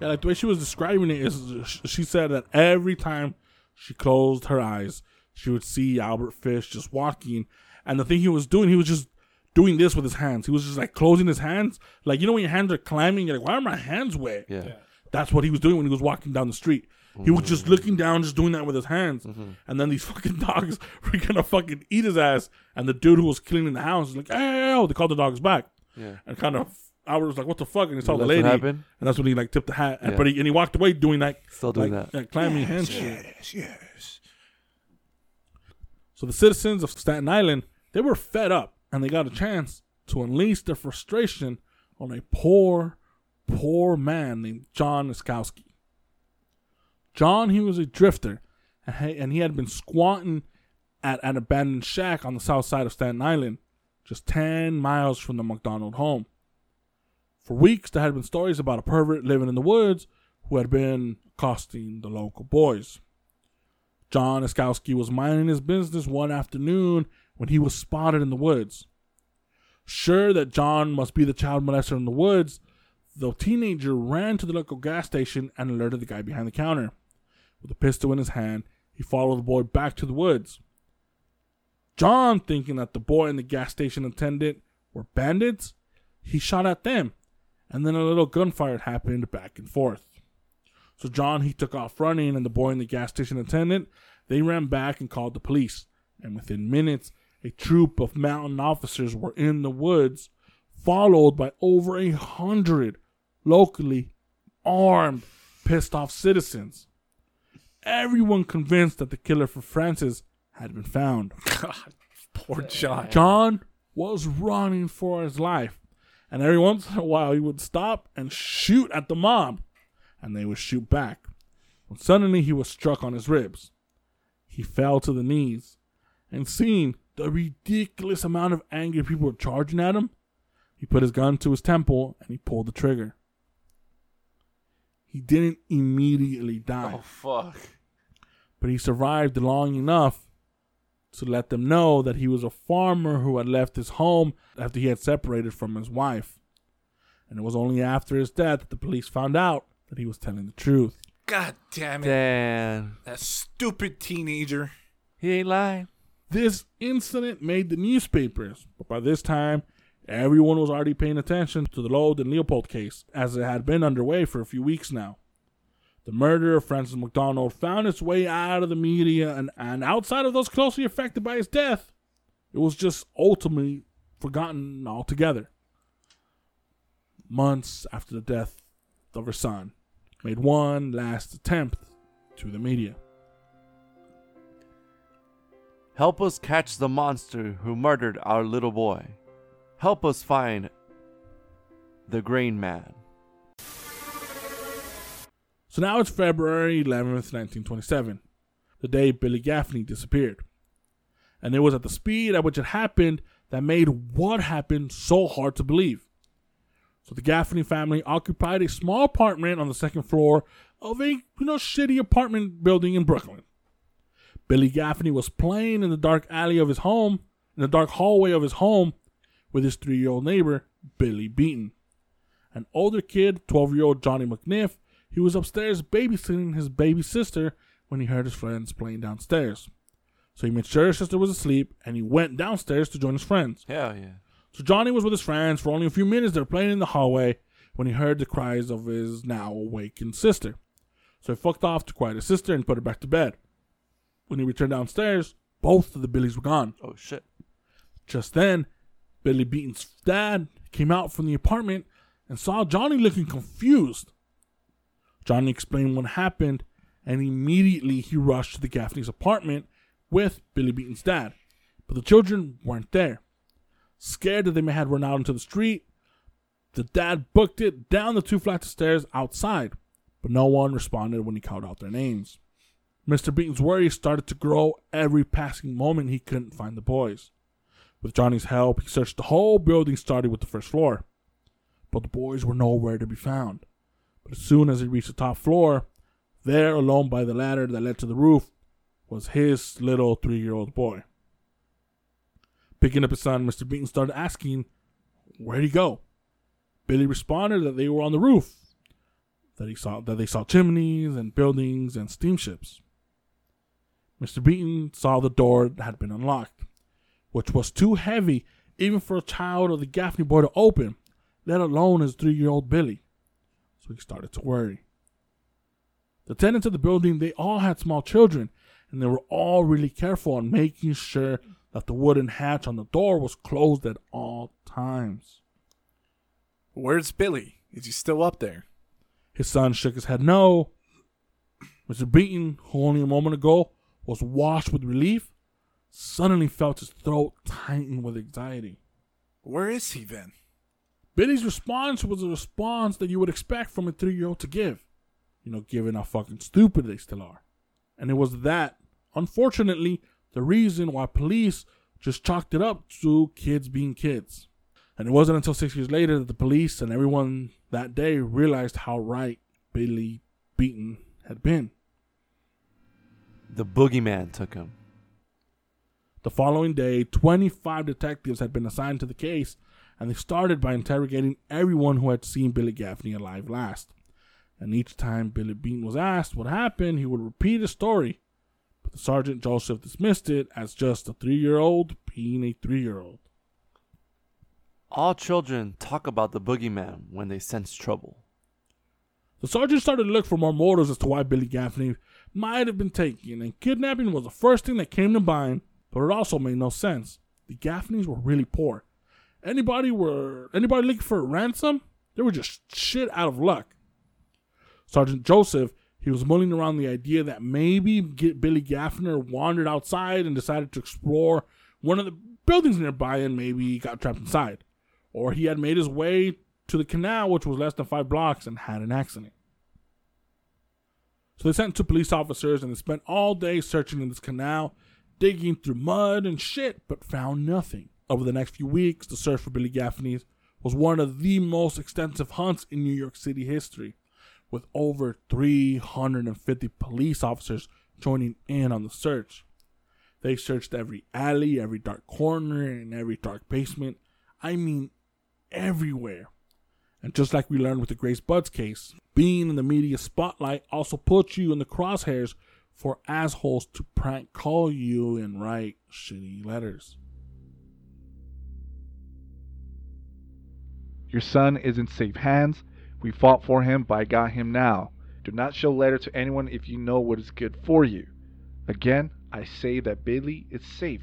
Yeah, like the way she was describing it is, she said that every time she closed her eyes, she would see Albert Fish just walking, and the thing he was doing, he was just doing this with his hands. He was just like closing his hands, like you know when your hands are climbing, you're like, why are my hands wet? Yeah. That's what he was doing when he was walking down the street. He was just looking down, just doing that with his hands. Mm-hmm. And then these fucking dogs were gonna fucking eat his ass. And the dude who was cleaning the house was like, hey, hey, hey," they called the dogs back. Yeah. And kind of, I was like, what the fuck? And he saw the lady. what? And that's when he like tipped the hat. And, Yeah. but he, and he walked away doing that. Still doing like, that. that climbing hand shit. Yes, yes. So the citizens of Staten Island, they were fed up and they got a chance to unleash their frustration on a poor, poor man named John Iskowski. John, he was a drifter and he, had been squatting at an abandoned shack on the south side of Staten Island, just 10 miles from the McDonald home. For weeks, there had been stories about a pervert living in the woods who had been accosting the local boys. John Iskowski was minding his business one afternoon when he was spotted in the woods. Sure that John must be the child molester in the woods, the teenager ran to the local gas station and alerted the guy behind the counter. With a pistol in his hand, he followed the boy back to the woods. John, thinking that the boy and the gas station attendant were bandits, he shot at them, and then a little gunfire happened back and forth. So John he took off running, and the boy and the gas station attendant they ran back and called the police. And within minutes, a troop of mountain officers were in the woods, followed by over a hundred locally armed, pissed off citizens. Everyone convinced that the killer for Francis had been found. God, poor John. John was running for his life, and every once in a while he would stop and shoot at the mob, and they would shoot back. When suddenly he was struck on his ribs. He fell to the knees, and seeing the ridiculous amount of angry people charging at him, he put his gun to his temple and he pulled the trigger. He didn't immediately die Oh fuck. but he survived long enough to let them know that he was a farmer who had left his home after he had separated from his wife. And it was only after his death that the police found out that he was telling the truth. God damn it. Damn. That stupid teenager. He ain't lying. This incident made the newspapers, but by this time, everyone was already paying attention to the Loeb and Leopold case, as it had been underway for a few weeks now. The murder of Francis McDonald found its way out of the media, and, and outside of those closely affected by his death, it was just ultimately forgotten altogether. Months after the death of her son, made one last attempt to the media. Help us catch the monster who murdered our little boy. Help us find the Gray Man. So now it's February 11th, 1927, the day Billy Gaffney disappeared. And it was at the speed at which it happened that made what happened so hard to believe. So the Gaffney family occupied a small apartment on the second floor of a, you know, shitty apartment building in Brooklyn. Billy Gaffney was playing in the dark alley of his home, in the dark hallway of his home, with his three year old neighbor, Billy Beaton. An older kid, 12 year old Johnny McNiff, he was upstairs babysitting his baby sister when he heard his friends playing downstairs. So he made sure his sister was asleep and he went downstairs to join his friends. Hell yeah. So Johnny was with his friends for only a few minutes. They were playing in the hallway when he heard the cries of his now awakened sister. So he fucked off to quiet his sister and put her back to bed. When he returned downstairs, both of the Billies were gone. Oh shit. Just then, Billy Beaton's dad came out from the apartment and saw Johnny looking confused. Johnny explained what happened, and immediately he rushed to the Gaffney's apartment with Billy Beaton's dad. But the children weren't there. Scared that they may have run out into the street, the dad booked it down the two flights of stairs outside, but no one responded when he called out their names. Mr. Beaton's worry started to grow every passing moment he couldn't find the boys. With Johnny's help, he searched the whole building, starting with the first floor. But the boys were nowhere to be found. But as soon as he reached the top floor, there, alone by the ladder that led to the roof, was his little three year old boy. Picking up his son, Mr. Beaton started asking, Where'd he go? Billy responded that they were on the roof, that he saw that they saw chimneys and buildings and steamships. Mr. Beaton saw the door that had been unlocked, which was too heavy even for a child of the Gaffney boy to open, let alone his three year old Billy. So he started to worry. The tenants of the building, they all had small children, and they were all really careful on making sure that the wooden hatch on the door was closed at all times. Where's Billy? Is he still up there? His son shook his head no. Mr. Beaton, who only a moment ago was washed with relief, suddenly felt his throat tighten with anxiety. Where is he then? Billy's response was a response that you would expect from a three year old to give. You know, given how fucking stupid they still are. And it was that, unfortunately, the reason why police just chalked it up to kids being kids. And it wasn't until six years later that the police and everyone that day realized how right Billy Beaton had been. The boogeyman took him. The following day, 25 detectives had been assigned to the case, and they started by interrogating everyone who had seen Billy Gaffney alive last. And each time Billy Bean was asked what happened, he would repeat his story. But the Sergeant Joseph dismissed it as just a three year old being a three year old. All children talk about the boogeyman when they sense trouble. The sergeant started to look for more motives as to why Billy Gaffney might have been taken, and kidnapping was the first thing that came to mind, but it also made no sense. The Gaffneys were really poor. Anybody were anybody looking for a ransom? They were just shit out of luck. Sergeant Joseph, he was mulling around the idea that maybe Billy Gaffney wandered outside and decided to explore one of the buildings nearby and maybe got trapped inside. Or he had made his way to the canal, which was less than five blocks, and had an accident. So they sent two police officers and they spent all day searching in this canal, digging through mud and shit, but found nothing. Over the next few weeks, the search for Billy Gaffney's was one of the most extensive hunts in New York City history, with over 350 police officers joining in on the search. They searched every alley, every dark corner, and every dark basement. I mean, everywhere. And just like we learned with the Grace Budd's case, being in the media spotlight also puts you in the crosshairs for assholes to prank call you and write shitty letters. Your son is in safe hands. We fought for him, but I got him now. Do not show letter to anyone if you know what is good for you. Again, I say that Billy is safe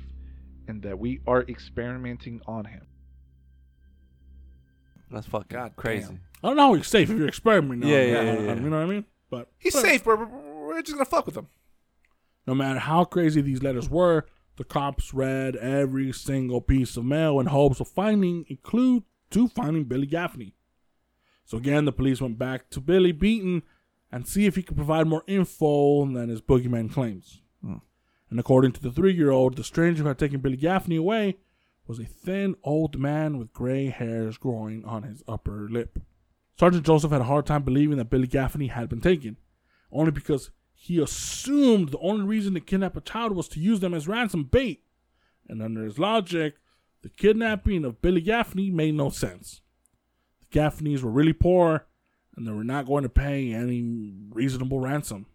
and that we are experimenting on him. That's fucking God crazy. damn. I don't know how you're safe if you're experimenting. on Yeah, it, yeah, yeah, yeah. You know what I mean? But He's but safe, but we're just gonna fuck with him. No matter how crazy these letters were, the cops read every single piece of mail in hopes of finding a clue to finding Billy Gaffney. So again, the police went back to Billy Beaton and see if he could provide more info than his boogeyman claims. Hmm. And according to the three-year-old, the stranger who had taken Billy Gaffney away was a thin old man with gray hairs growing on his upper lip. Sergeant Joseph had a hard time believing that Billy Gaffney had been taken, only because he assumed the only reason to kidnap a child was to use them as ransom bait. And under his logic, the kidnapping of Billy Gaffney made no sense. The Gaffneys were really poor, and they were not going to pay any reasonable ransom.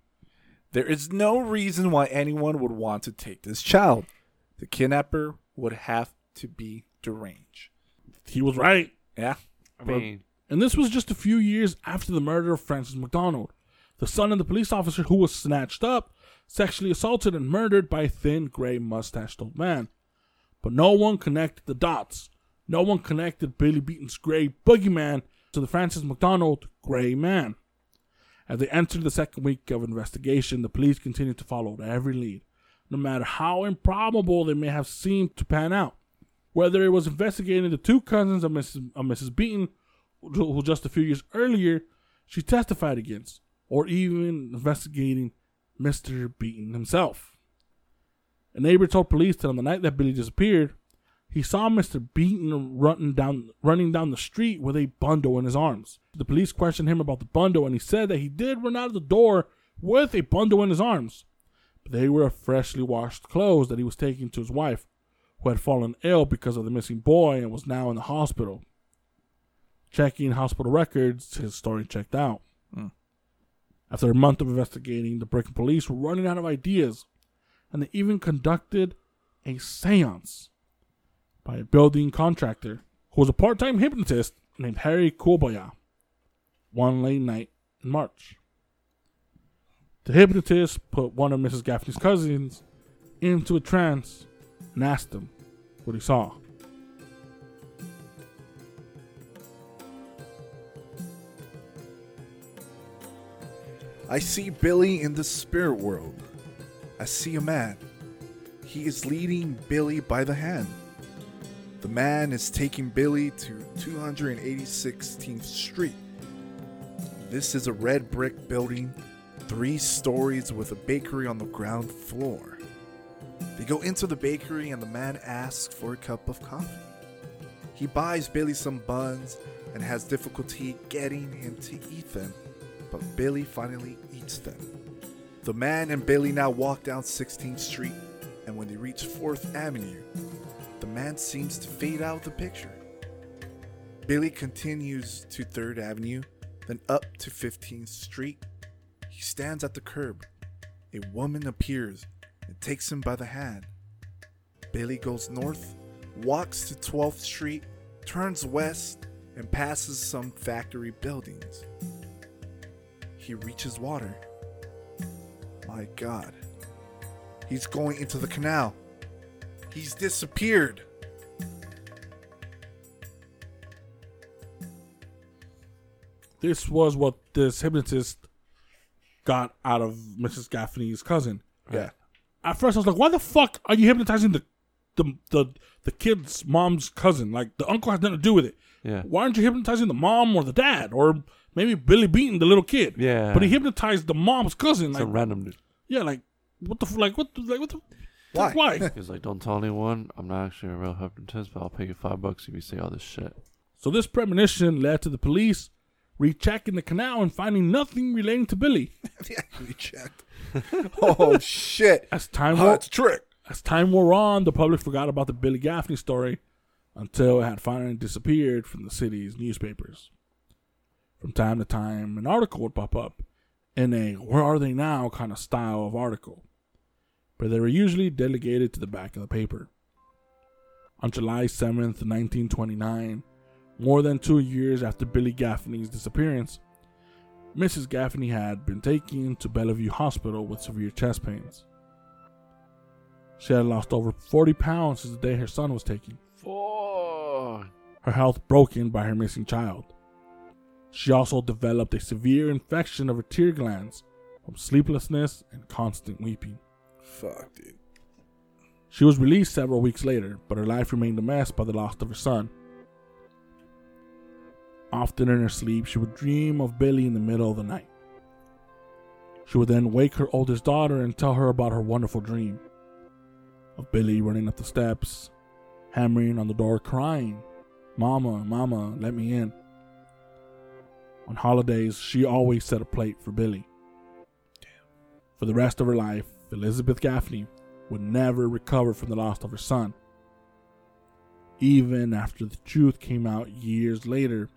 There is no reason why anyone would want to take this child. The kidnapper would have to be deranged. He was right. Yeah. I mean, And this was just a few years after the murder of Francis McDonald, the son of the police officer who was snatched up, sexually assaulted, and murdered by a thin, gray, mustached old man. But no one connected the dots. No one connected Billy Beaton's gray boogeyman to the Francis McDonald gray man. As they entered the second week of investigation, the police continued to follow every lead, no matter how improbable they may have seemed to pan out. whether it was investigating the two cousins of Mrs. Of Mrs. Beaton, who who just a few years earlier she testified against, or even investigating Mr. Beaton himself. A neighbor told police that on the night that Billy disappeared, he saw Mr. Beaton running down running down the street with a bundle in his arms. The police questioned him about the bundle, and he said that he did run out of the door with a bundle in his arms. But they were freshly washed clothes that he was taking to his wife, who had fallen ill because of the missing boy and was now in the hospital. Checking hospital records, his story checked out. After a month of investigating, the Brooklyn police were running out of ideas, and they even conducted a seance by a building contractor who was a part time hypnotist named Harry Kurbaya one late night in March. The hypnotist put one of Mrs. Gaffney's cousins into a trance and asked him what he saw. I see Billy in the spirit world. I see a man. He is leading Billy by the hand. The man is taking Billy to 286th Street. This is a red brick building, three stories with a bakery on the ground floor. They go into the bakery and the man asks for a cup of coffee. He buys Billy some buns and has difficulty getting him to eat them, but Billy finally eats them. The man and Billy now walk down 16th Street, and when they reach 4th Avenue, the man seems to fade out of the picture. Billy continues to 3rd Avenue, then up to 15th Street. He stands at the curb. A woman appears and takes him by the hand. Billy goes north, walks to 12th Street, turns west, and passes some factory buildings. He reaches water. My god. He's going into the canal. He's disappeared. This was what this hypnotist got out of Mrs. Gaffney's cousin. Yeah. At first, I was like, "Why the fuck are you hypnotizing the the the, the kid's mom's cousin? Like the uncle has nothing to do with it. Yeah. Why aren't you hypnotizing the mom or the dad or maybe Billy Beaton, the little kid? Yeah. But he hypnotized the mom's cousin. Like, Some random dude. yeah, like what the f- like what the- like what the Why? why? He was like, "Don't tell anyone. I'm not actually a real hypnotist, but I'll pay you five bucks if you say all this shit." So this premonition led to the police rechecking the canal and finding nothing relating to Billy. yeah, we oh shit. As time Oh, wore, it's a trick. as time wore on, the public forgot about the Billy Gaffney story until it had finally disappeared from the city's newspapers. From time to time, an article would pop up in a "Where are they now?" kind of style of article, but they were usually delegated to the back of the paper. On July seventh, nineteen twenty-nine, more than two years after Billy Gaffney's disappearance, Mrs. Gaffney had been taken to Bellevue Hospital with severe chest pains. She had lost over 40 pounds since the day her son was taken, Fuck. her health broken by her missing child. She also developed a severe infection of her tear glands from sleeplessness and constant weeping. Fuck, dude. She was released several weeks later, but her life remained a mess by the loss of her son. Often in her sleep, she would dream of Billy in the middle of the night. She would then wake her oldest daughter and tell her about her wonderful dream of Billy running up the steps, hammering on the door, crying, Mama, Mama, let me in. On holidays, she always set a plate for Billy. For the rest of her life, Elizabeth Gaffney would never recover from the loss of her son. Even after the truth came out years later,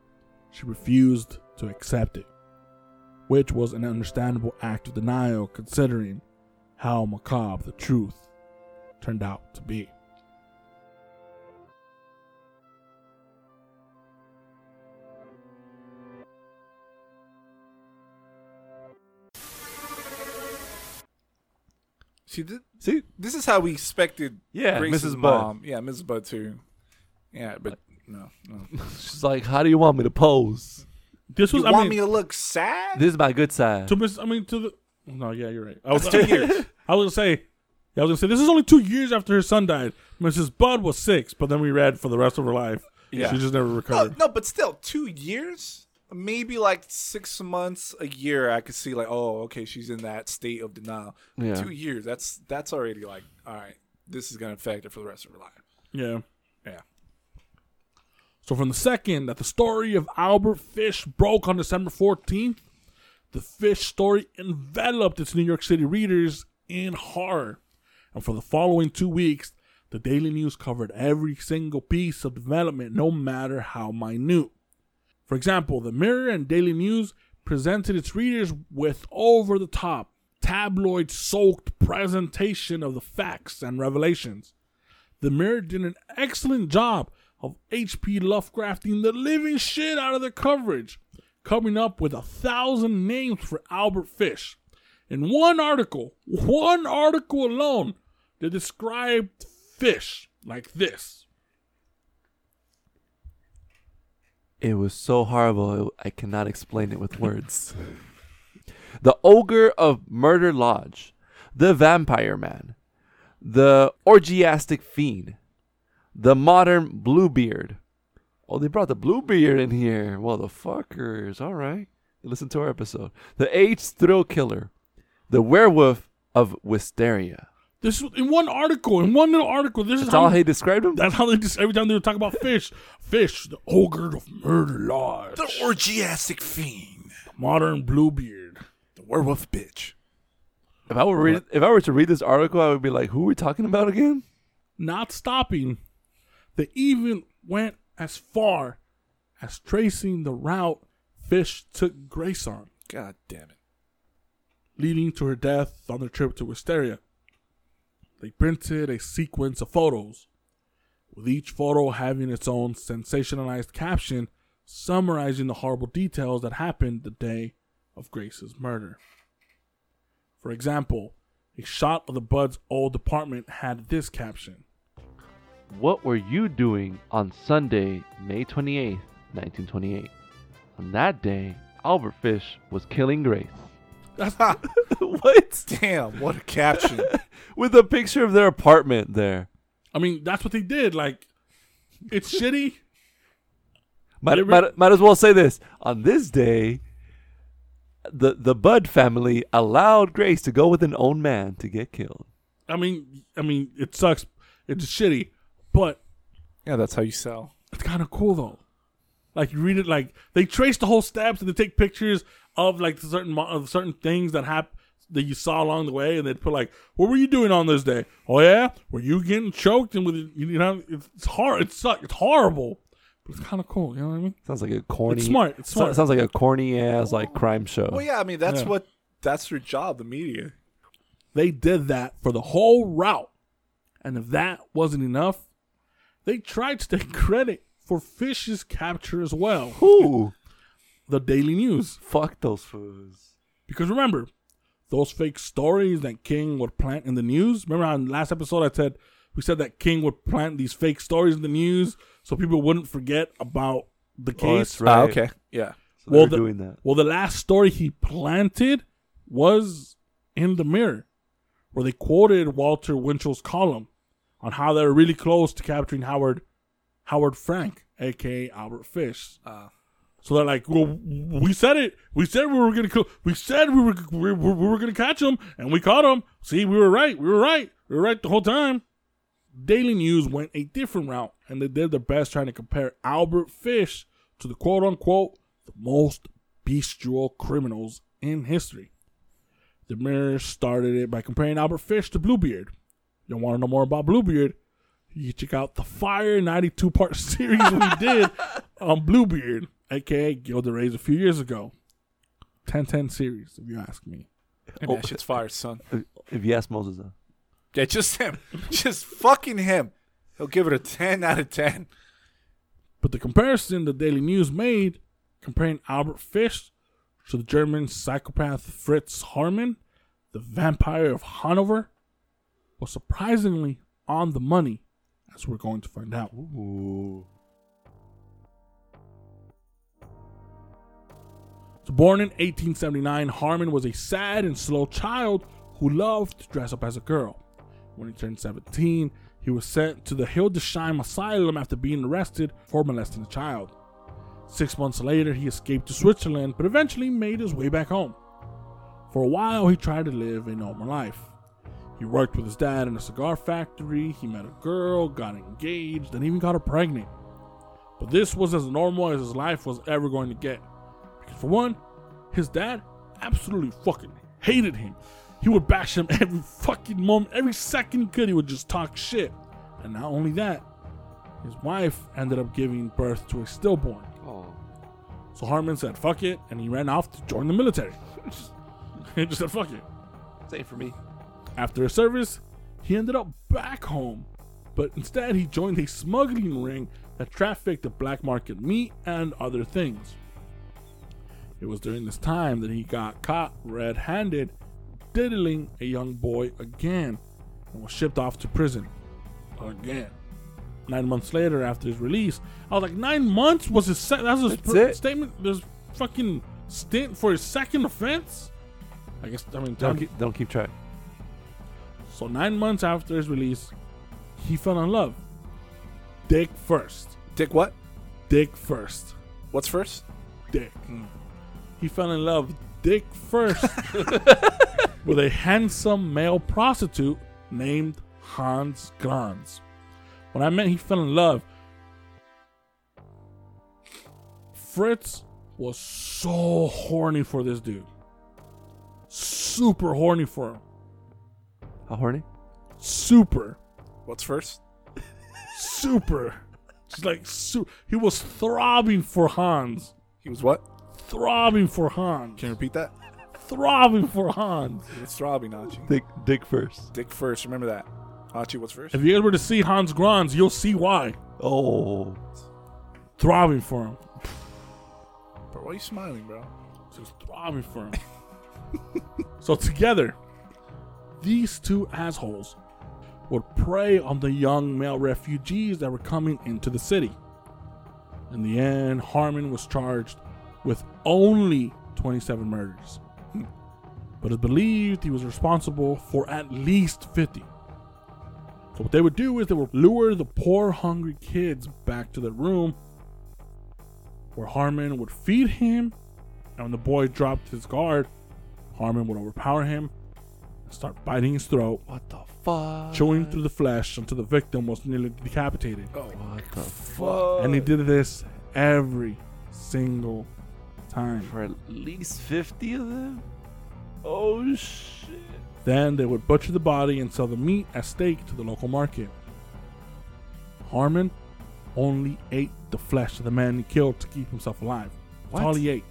she refused to accept it, which was an understandable act of denial considering how macabre the truth turned out to be. See, th- See, this is how we expected Yeah, Grace's Mrs. Budd. mom. Yeah, Mrs. Budd too. Yeah, but no, no. she's like, "How do you want me to pose?" This was, You I want mean, me to look sad? This is my good side. to miss, I mean, to the. No, yeah, you're right. I was, That's two years. I was gonna say, Yeah, I was gonna say this is only two years after her son died. Mrs. Budd was six, but then we read for the rest of her life. Yeah. she just never No, recovered. no, but still, two years, maybe like six months, a year. I could see like, oh, okay, she's in that state of denial. Yeah. Two years, that's that's already like, all right, this is gonna affect her for the rest of her life. Yeah. Yeah. So from the second that the story of Albert Fish broke on December 14th, the Fish story enveloped its New York City readers in horror. And for the following two weeks, the Daily News covered every single piece of development, no matter how minute. For example, the Mirror and Daily News presented its readers with over the top, tabloid soaked presentation of the facts and revelations. The Mirror did an excellent job of H.P. Lovecrafting the living shit out of their coverage, coming up with a thousand names for Albert Fish. In one article, one article alone, they described Fish like this. It was so horrible, I cannot explain it with words. the Ogre of Murder Lodge, the Vampire Man, the Orgiastic Fiend, the Modern Bluebeard. Oh, they brought the Bluebeard in here. Motherfuckers. All right. Listen to our episode. The AIDS Thrill Killer, the Werewolf of Wisteria. This in one article, in one little article. This is how all he described him? that's how they just every time they would talk about fish, fish, the ogre of murder lodge, The orgiastic fiend, the modern bluebeard. the werewolf bitch. If I were read, if I were to read this article, I would be like, "Who are we talking about again?" Not stopping, they even went as far as tracing the route Fish took Grace on, God damn it. leading to her death on the trip to Wisteria. They printed a sequence of photos, with each photo having its own sensationalized caption summarizing the horrible details that happened the day of Grace's murder. For example, a shot of the Budd's old apartment had this caption What were you doing on Sunday, May 28, 1928? On that day, Albert Fish was killing Grace. That's what? Damn, what a caption. With a picture of their apartment there. I mean, that's what they did. Like, it's shitty. Might, re- might, might as well say this. On this day, the, the Budd family allowed Grace to go with an own man to get killed. I mean, I mean, it sucks. It's shitty, but yeah, that's how you sell. it's kind of cool though. Like you read it, like they trace the whole steps and they take pictures of like certain of certain things that hap that you saw along the way, and they'd put like, "What were you doing on this day? Oh yeah, were you getting choked and with you know it's, it's hard. It sucks. It's horrible, but it's kind of cool. You know what I mean? Sounds like a corny. It's smart. It's so- smart. sounds like a corny ass like crime show. Well, yeah, I mean, that's Yeah. what, that's their job, the media. They did that for the whole route. And if that wasn't enough, they tried to take credit for Fish's capture as well. Who? The Daily News. Fuck those fools. Because remember, those fake stories that King would plant in the news. Remember on last episode I said we said that King would plant these fake stories in the news so people wouldn't forget about the Oh, case. that's right. Ah, okay. Yeah. So Well, they're the- doing that. Well, the last story he planted was in the Mirror, where they quoted Walter Winchell's column on how they were really close to capturing Howard Howard Frank, aka Albert Fish. Uh, So they're like, "Well, we said it. We said we were gonna. We said we were we we were gonna catch him, and we caught him. See, we were right. We were right. We were right the whole time." Daily News went a different route, and they did their best trying to compare Albert Fish to the quote unquote the most bestial criminals in history. The Mirror started it by comparing Albert Fish to Bluebeard. You want to know more about Bluebeard? You check out the Fire 92 part series we did on Bluebeard, aka Gilles de Rais, a few years ago. 1010 series, if you ask me. and Oh. that shit's fire, son. If you ask Moses, though. Yeah, just him. just fucking him. He'll give it a 10 out of 10. But the comparison the Daily News made comparing Albert Fish to the German psychopath Fritz Haarmann, the vampire of Hanover, was surprisingly on the money, as we're going to find out. Ooh. Born in 1879, Haarmann was a sad and slow child who loved to dress up as a girl. When he turned 17, he was sent to the Hildesheim Asylum after being arrested for molesting a child. Six months later, he escaped to Switzerland, but eventually made his way back home. For a while, he tried to live a normal life. He worked with his dad in a cigar factory, he met a girl, got engaged, and even got her pregnant. But this was as normal as his life was ever going to get. Because for one, his dad absolutely fucking hated him. He would bash him every fucking moment, every second he could, he would just talk shit. And not only that, his wife ended up giving birth to a stillborn. Oh. So Haarmann said, fuck it, and he ran off to join the military. he just said, fuck it. Same for me. After his service, he ended up back home, but instead he joined a smuggling ring that trafficked the black market meat and other things. It was during this time that he got caught red handed diddling a young boy again and was shipped off to prison again. Nine months later, after his release, I was like, nine months was his se- that's his That's per- statement, his fucking stint for his second offense. I guess I mean, Don't time- keep, don't keep track. so nine months after his release, he fell in love. Dick first. Dick, what? Dick first. What's first? Dick. Hmm. He fell in love dick first with a handsome male prostitute named Hans Grans. When I meant he fell in love, Fritz was so horny for this dude. Super horny for him. How horny? Super. What's first? super. Just like su- he was throbbing for Hans, He was what? Throbbing for Hans, Can you repeat that? throbbing for Hans. It's throbbing, Hachi. Dick, dick first. Dick first. Remember that. Hachi, what's first? If you ever to see Hans Grans, you'll see why. Oh. Throbbing for him, Bro, why are you smiling, bro? just throbbing for him. so together, these two assholes would prey on the young male refugees that were coming into the city. In the end, Haarmann was charged with only 27 murders. But it's believed he was responsible for at least 50. So what they would do is they would lure the poor hungry kids back to their room where Haarmann would feed him and when the boy dropped his guard, Haarmann would overpower him and start biting his throat, What the fuck? chewing through the flesh until the victim was nearly decapitated. Oh, What the fuck. And he did this every single time. For at least 50 of them? Oh, shit. Then they would butcher the body and sell the meat as steak to the local market. Haarmann only ate the flesh of the man he killed to keep himself alive. That's What? all he ate.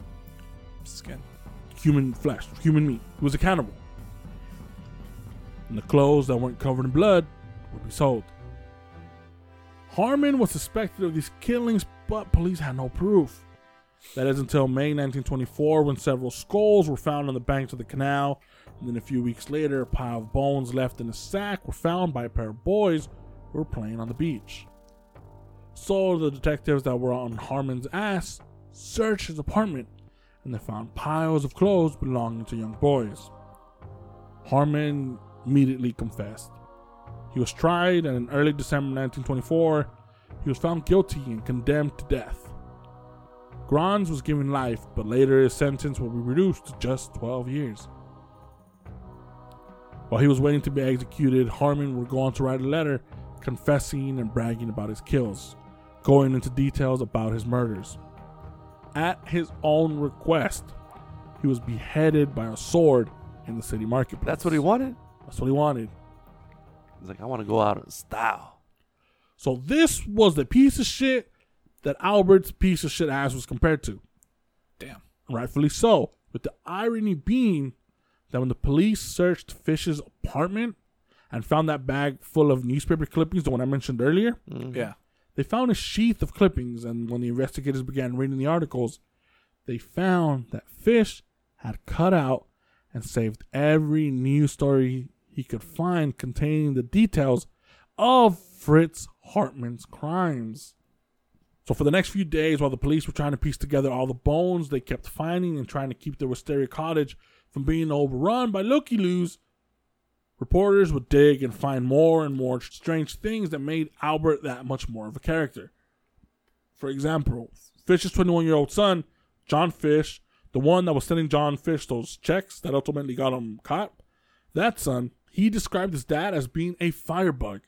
Skin. Human flesh, human meat. He was a cannibal. And the clothes that weren't covered in blood would be sold. Haarmann was suspected of these killings, but police had no proof. That is until May 1924 when several skulls were found on the banks of the canal. And then a few weeks later, a pile of bones left in a sack were found by a pair of boys who were playing on the beach. So the detectives that were on Haarmann's ass searched his apartment and they found piles of clothes belonging to young boys. Haarmann immediately confessed. He was tried and in early December 1924, he was found guilty and condemned to death. Grans was given life, but later his sentence will be reduced to just 12 years. While he was waiting to be executed, Haarmann would go on to write a letter confessing and bragging about his kills, going into details about his murders. At his own request, he was beheaded by a sword in the city marketplace. That's what he wanted? That's what he wanted. He's like, I want to go out in style. So this was the piece of shit that Albert's piece of shit ass was compared to. Damn. Rightfully so. With the irony being that when the police searched Fish's apartment and found that bag full of newspaper clippings, the one I mentioned earlier, mm-hmm. Yeah. they found a sheath of clippings. And when the investigators began reading the articles, they found that Fish had cut out and saved every news story he could find containing the details of Fritz Haarmann's crimes. So for the next few days, while the police were trying to piece together all the bones they kept finding and trying to keep the Wisteria cottage from being overrun by looky loos, Reporters would dig and find more and more strange things that made Albert that much more of a character. For example, Fish's 21 year old son, John Fish, the one that was sending John Fish those checks that ultimately got him caught, that son, he described his dad as being a firebug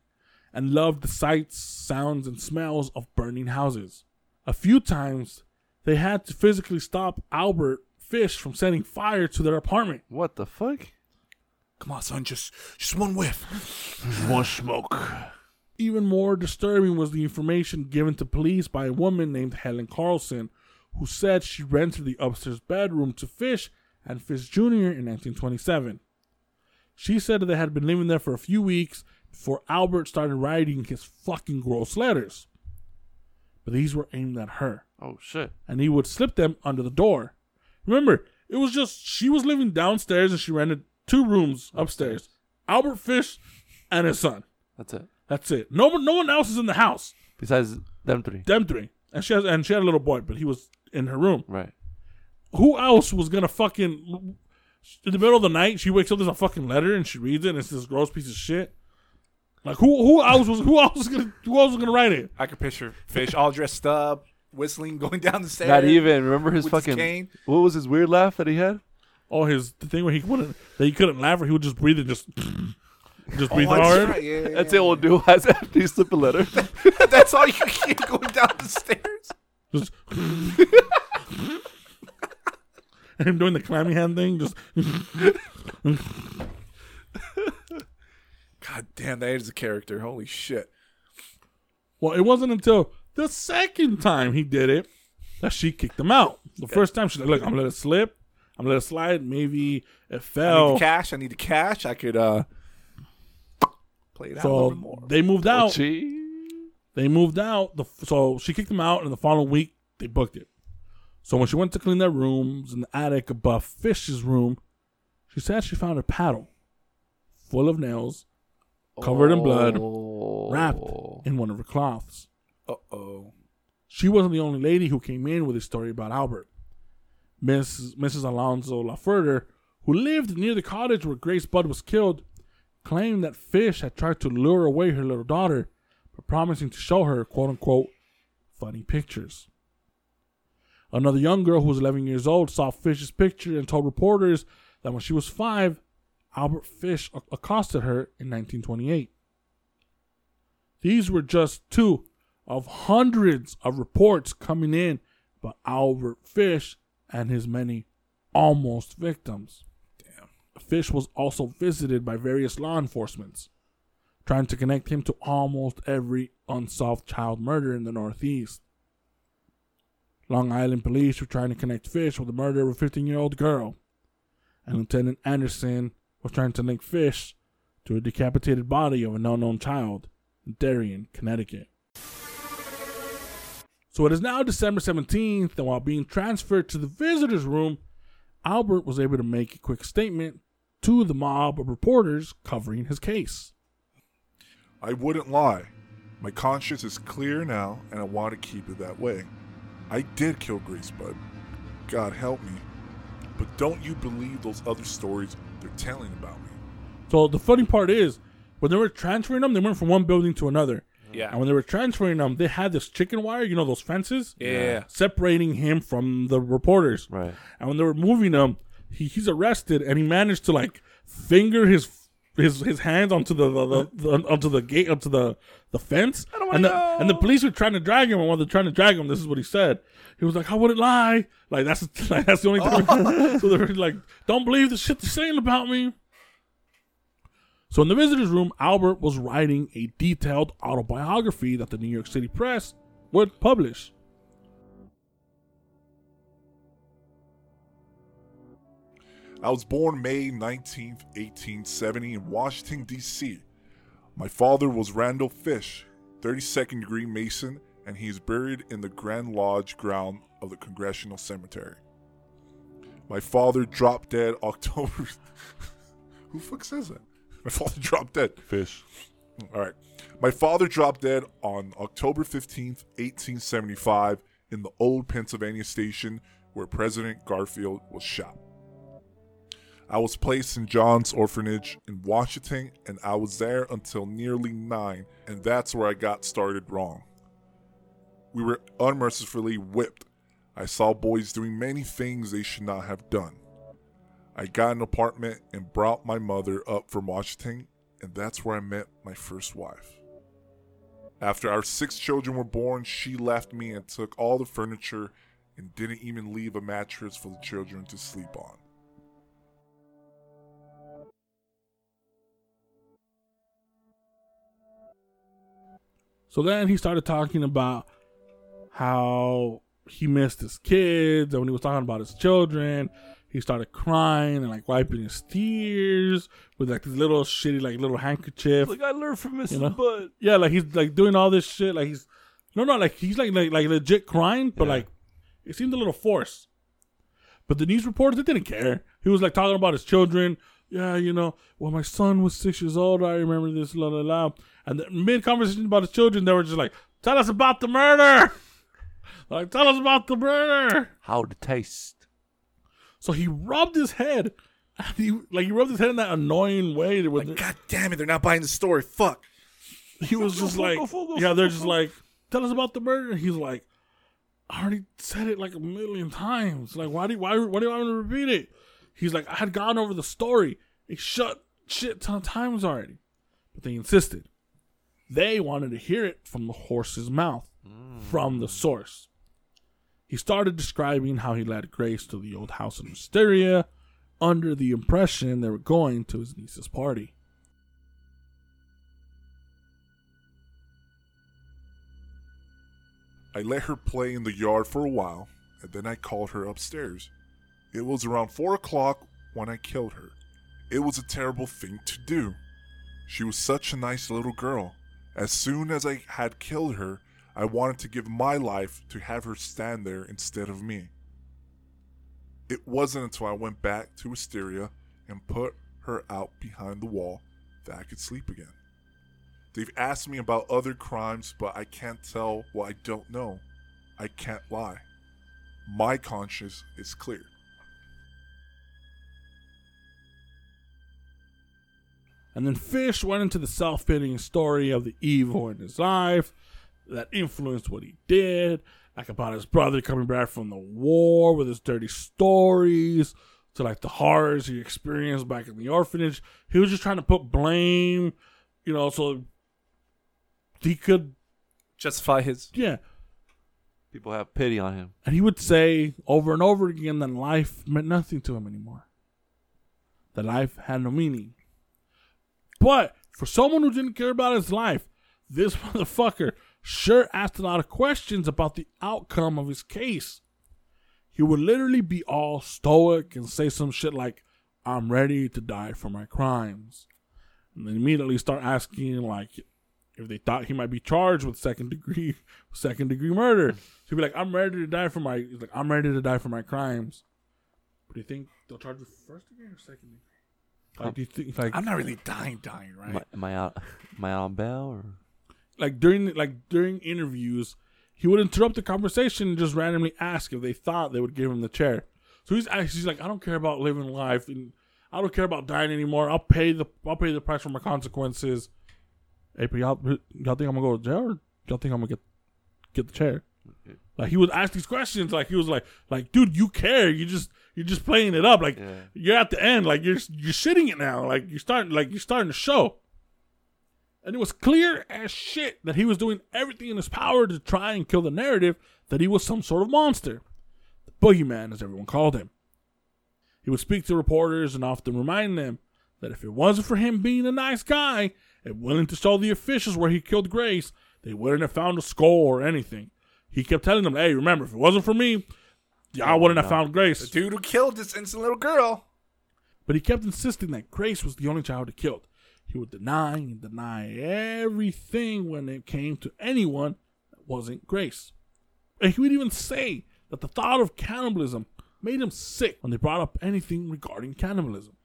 and loved the sights, sounds, and smells of burning houses. A few times, they had to physically stop Albert Fish from setting fire to their apartment. What the fuck? Come on, son, just just one whiff. just One smoke. Even more disturbing was the information given to police by a woman named Helen Carlson, who said she rented the upstairs bedroom to Fish and Fish Jr. in 1927. She said that they had been living there for a few weeks before Albert started writing his fucking gross letters. But these were aimed at her, Oh shit. and he would slip them under the door. Remember, it was just she was living downstairs and she rented two rooms upstairs. Albert Fish and his son. That's it. That's it. No one, no one else is in the house. Besides them three. Them three, and she has, and she had a little boy, but he was in her room. Right. Who else was gonna fucking in the middle of the night? She wakes up, there's a fucking letter, and she reads it, and it's this gross piece of shit. Like who, who else was, who else was gonna, who else was gonna write it? I could picture Fish all dressed up, whistling, going down the stairs. Not even. Remember his with his fucking. cane. what was his weird laugh that he had? Oh, his the thing where he wouldn't, that he couldn't laugh, or he would just breathe and just, just oh, breathe Oh, that's hard. right, yeah, yeah, That's it. We'll do as after you slip a letter. yeah. That's all you can get going down the stairs. Just. and him doing the clammy hand thing, just. God damn, that is a character. Holy shit. Well, it wasn't until the second time he did it that she kicked him out. The first time she's like, "Look, I'm gonna let it slip. I'm gonna let it slide. Maybe it I need fell." the cash. I need the cash. I could uh play it out a little So more. they moved out. Gee. They moved out. The, so she kicked him out, and the following week they booked it. So when she went to clean their rooms in the attic above Fish's room, she said she found a paddle full of nails, covered in blood, Oh. wrapped in one of her cloths. Uh oh. She wasn't the only lady who came in with a story about Albert. Miss, Mrs. Alonzo Laferder, who lived near the cottage where Grace Budd was killed, claimed that Fish had tried to lure away her little daughter by promising to show her, quote unquote, funny pictures. Another young girl who was 11 years old saw Fish's picture and told reporters that when she was five, Albert Fish accosted her in 1928. These were just two of hundreds of reports coming in about Albert Fish and his many almost victims. Damn. Fish was also visited by various law enforcements, trying to connect him to almost every unsolved child murder in the Northeast. Long Island police were trying to connect Fish with the murder of a 15 year old girl, and Lieutenant Anderson was trying to link Fish to a decapitated body of an unknown child in Darien, Connecticut. So it is now December 17th, and while being transferred to the visitor's room, Albert was able to make a quick statement to the mob of reporters covering his case. I wouldn't lie. My conscience is clear now, and I want to keep it that way. I did kill Grace Budd. God help me. But don't you believe those other stories they're telling about me? So the funny part is, when they were transferring them, they went from one building to another. Yeah. And when they were transferring them, they had this chicken wire, you know, those fences, Yeah. separating him from the reporters. Right. And when they were moving him, he, he's arrested, and he managed to like finger his his his hands onto the, the, the, onto the gate onto the the fence. and the and the police were trying to drag him, and while they're trying to drag him, this is what he said. He was like, "I wouldn't lie." Like that's like, that's the only thing. so they're like, "Don't believe the shit they're saying about me." So in the visitors' room, Albert was writing a detailed autobiography that the New York City press would publish. I was born May 19th, 1870, in Washington, D.C. My father was Randall Fish, 32nd degree Mason, and he is buried in the Grand Lodge ground of the Congressional Cemetery. My father dropped dead October. Who the fuck says that? My father dropped dead. Fish. All right. My father dropped dead on October 15th, 1875, in the old Pennsylvania station where President Garfield was shot. I was placed in John's orphanage in Washington, and I was there until nearly nine, and that's where I got started wrong. We were unmercifully whipped. I saw boys doing many things they should not have done. I got an apartment and brought my mother up from Washington, and that's where I met my first wife. After our six children were born, she left me and took all the furniture and didn't even leave a mattress for the children to sleep on. So then he started talking about how he missed his kids, and when he was talking about his children, he started crying and like wiping his tears with like this little shitty like little handkerchief. Like I learned from Mrs. You know? Butt. Yeah, like he's like doing all this shit. Like he's no, no, like he's like like, like legit crying, but Yeah. like it seemed a little forced. But the news reporters they didn't care. He was like talking about his children. Yeah, you know, when my son was six years old, I remember this, la la la. And the mid conversation about his children, they were just like, "Tell us about the murder." like, tell us about the murder. How to taste. So he rubbed his head. And he like he rubbed his head in that annoying way. With God damn it, they're not buying the story. Fuck. he was just like, yeah, they're just like, tell us about the murder. And he's like, I already said it like a million times. Like, why do you, why why do you want to repeat it? He's like, I had gone over the story. It shut shit ton of times already, but they insisted. They wanted to hear it from the horse's mouth, from the source. He started describing how he led Grace to the old house in Wisteria, under the impression they were going to his niece's party. I let her play in the yard for a while, and then I called her upstairs. It was around 4 o'clock when I killed her. It was a terrible thing to do. She was such a nice little girl. As soon as I had killed her, I wanted to give my life to have her stand there instead of me. It wasn't until I went back to Wisteria and put her out behind the wall that I could sleep again. They've asked me about other crimes, but I can't tell what I don't know. I can't lie. My conscience is clear. And then Fish went into the self pitying story of the evil in his life that influenced what he did, like about his brother coming back from the war with his dirty stories, to like the horrors he experienced back in the orphanage. He was just trying to put blame, you know, so he could, Justify his. yeah. People have pity on him. And he would say over and over again that life meant nothing to him anymore. That life had no meaning. But for someone who didn't care about his life, this motherfucker sure asked a lot of questions about the outcome of his case. He would literally be all stoic and say some shit like, I'm ready to die for my crimes. And then immediately start asking, like, if they thought he might be charged with second degree second degree murder. So he'd be like, I'm ready to die for my he's like, I'm ready to die for my crimes. But do you think they'll charge with first degree or second degree? Like do you think like I'm not really dying, dying, right? Am I, am I out? Am I out on bail or? like during like during interviews, he would interrupt the conversation and just randomly ask if they thought they would give him the chair. So he's he's like, I don't care about living life, and I don't care about dying anymore. I'll pay the I'll pay the price for my consequences. Hey, but y'all y'all think I'm gonna go to jail, or y'all think I'm gonna get get the chair? Like he would ask these questions, like he was like, like dude, you care? You just you're just playing it up. Like Yeah. you're at the end, like you're you're shitting it now. Like you're starting, like you're starting to show. And it was clear as shit that he was doing everything in his power to try and kill the narrative that he was some sort of monster. The boogeyman, as everyone called him. He would speak to reporters and often remind them that if it wasn't for him being a nice guy and willing to show the officials where he killed Grace, they wouldn't have found a skull or anything. He kept telling them, hey, remember, if it wasn't for me, y'all wouldn't have found Grace. The dude who killed this innocent little girl. But he kept insisting that Grace was the only child he killed. He would deny and deny everything when it came to anyone that wasn't Grace. And he would even say that the thought of cannibalism made him sick when they brought up anything regarding cannibalism.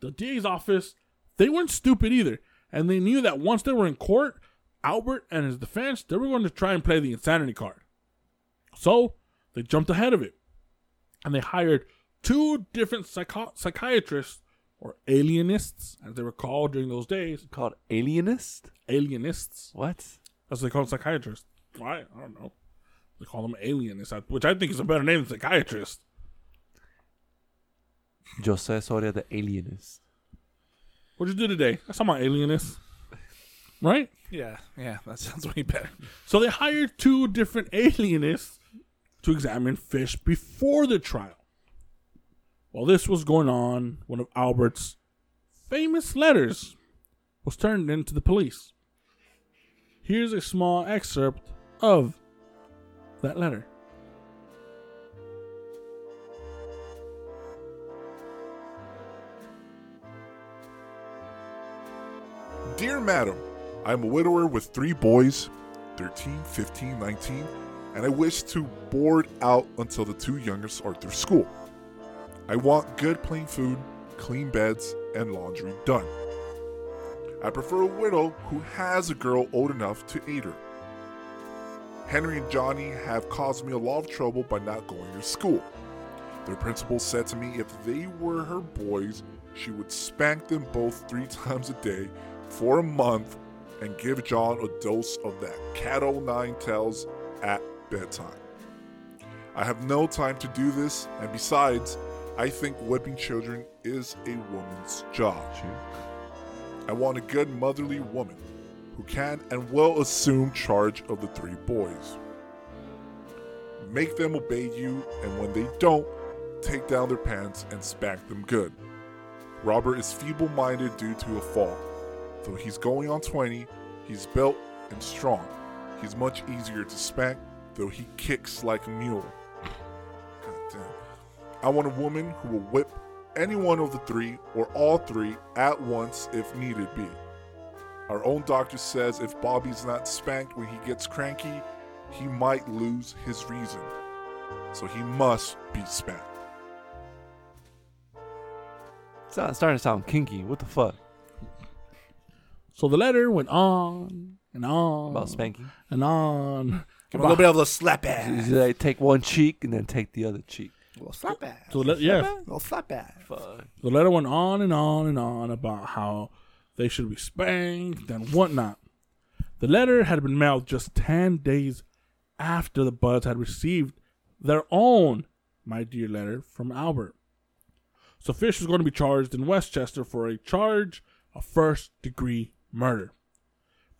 The DA's office, they weren't stupid either, and they knew that once they were in court, Albert and his defense, they were going to try and play the insanity card. So they jumped ahead of it and they hired two different psycho- psychiatrists or alienists, as they were called during those days. Called alienist? Alienists. What? That's what they call psychiatrists. Why? I don't know. They call them alienists, which I think is a better name than psychiatrist. Jose Soria the alienist. What'd you do today? I saw my alienist. Right? Yeah, yeah, that sounds way better. So they hired two different alienists to examine fish before the trial. While this was going on, one of Albert's famous letters was turned in to the police. Here's a small excerpt of that letter. Dear Madam, I am a widower with three boys, 13, 15, 19, and I wish to board out until the two youngest are through school. I want good plain food, clean beds, and laundry done. I prefer a widow who has a girl old enough to aid her. Henry and Johnny have caused me a lot of trouble by not going to school. Their principal said to me if they were her boys, she would spank them both three times a day for a month and give John a dose of that cat nine tails at bedtime. I have no time to do this, and besides, I think whipping children is a woman's job. I want a good motherly woman who can and will assume charge of the three boys. Make them obey you, and when they don't, take down their pants and spank them good. Robert is feeble minded due to a fall. Though he's going on 20, he's built and strong. He's much easier to spank, though he kicks like a mule. God damn. I want a woman who will whip any one of the three or all three at once if needed be. Our own doctor says if Bobby's not spanked when he gets cranky, he might lose his reason. So he must be spanked. It's not- starting to sound kinky. What the fuck? So the letter went on and on About spanking? and on. Give him a little bit of the slap ass. Is it like take one cheek and then take the other cheek? little slap ass. So the, le- yeah, little slap ass. Fuck. the letter went on and on and on about how they should be spanked and whatnot. The letter had been mailed just 10 days after the Budds had received their own My Dear letter from Albert. So Fish was going to be charged in Westchester for a charge of first degree murder.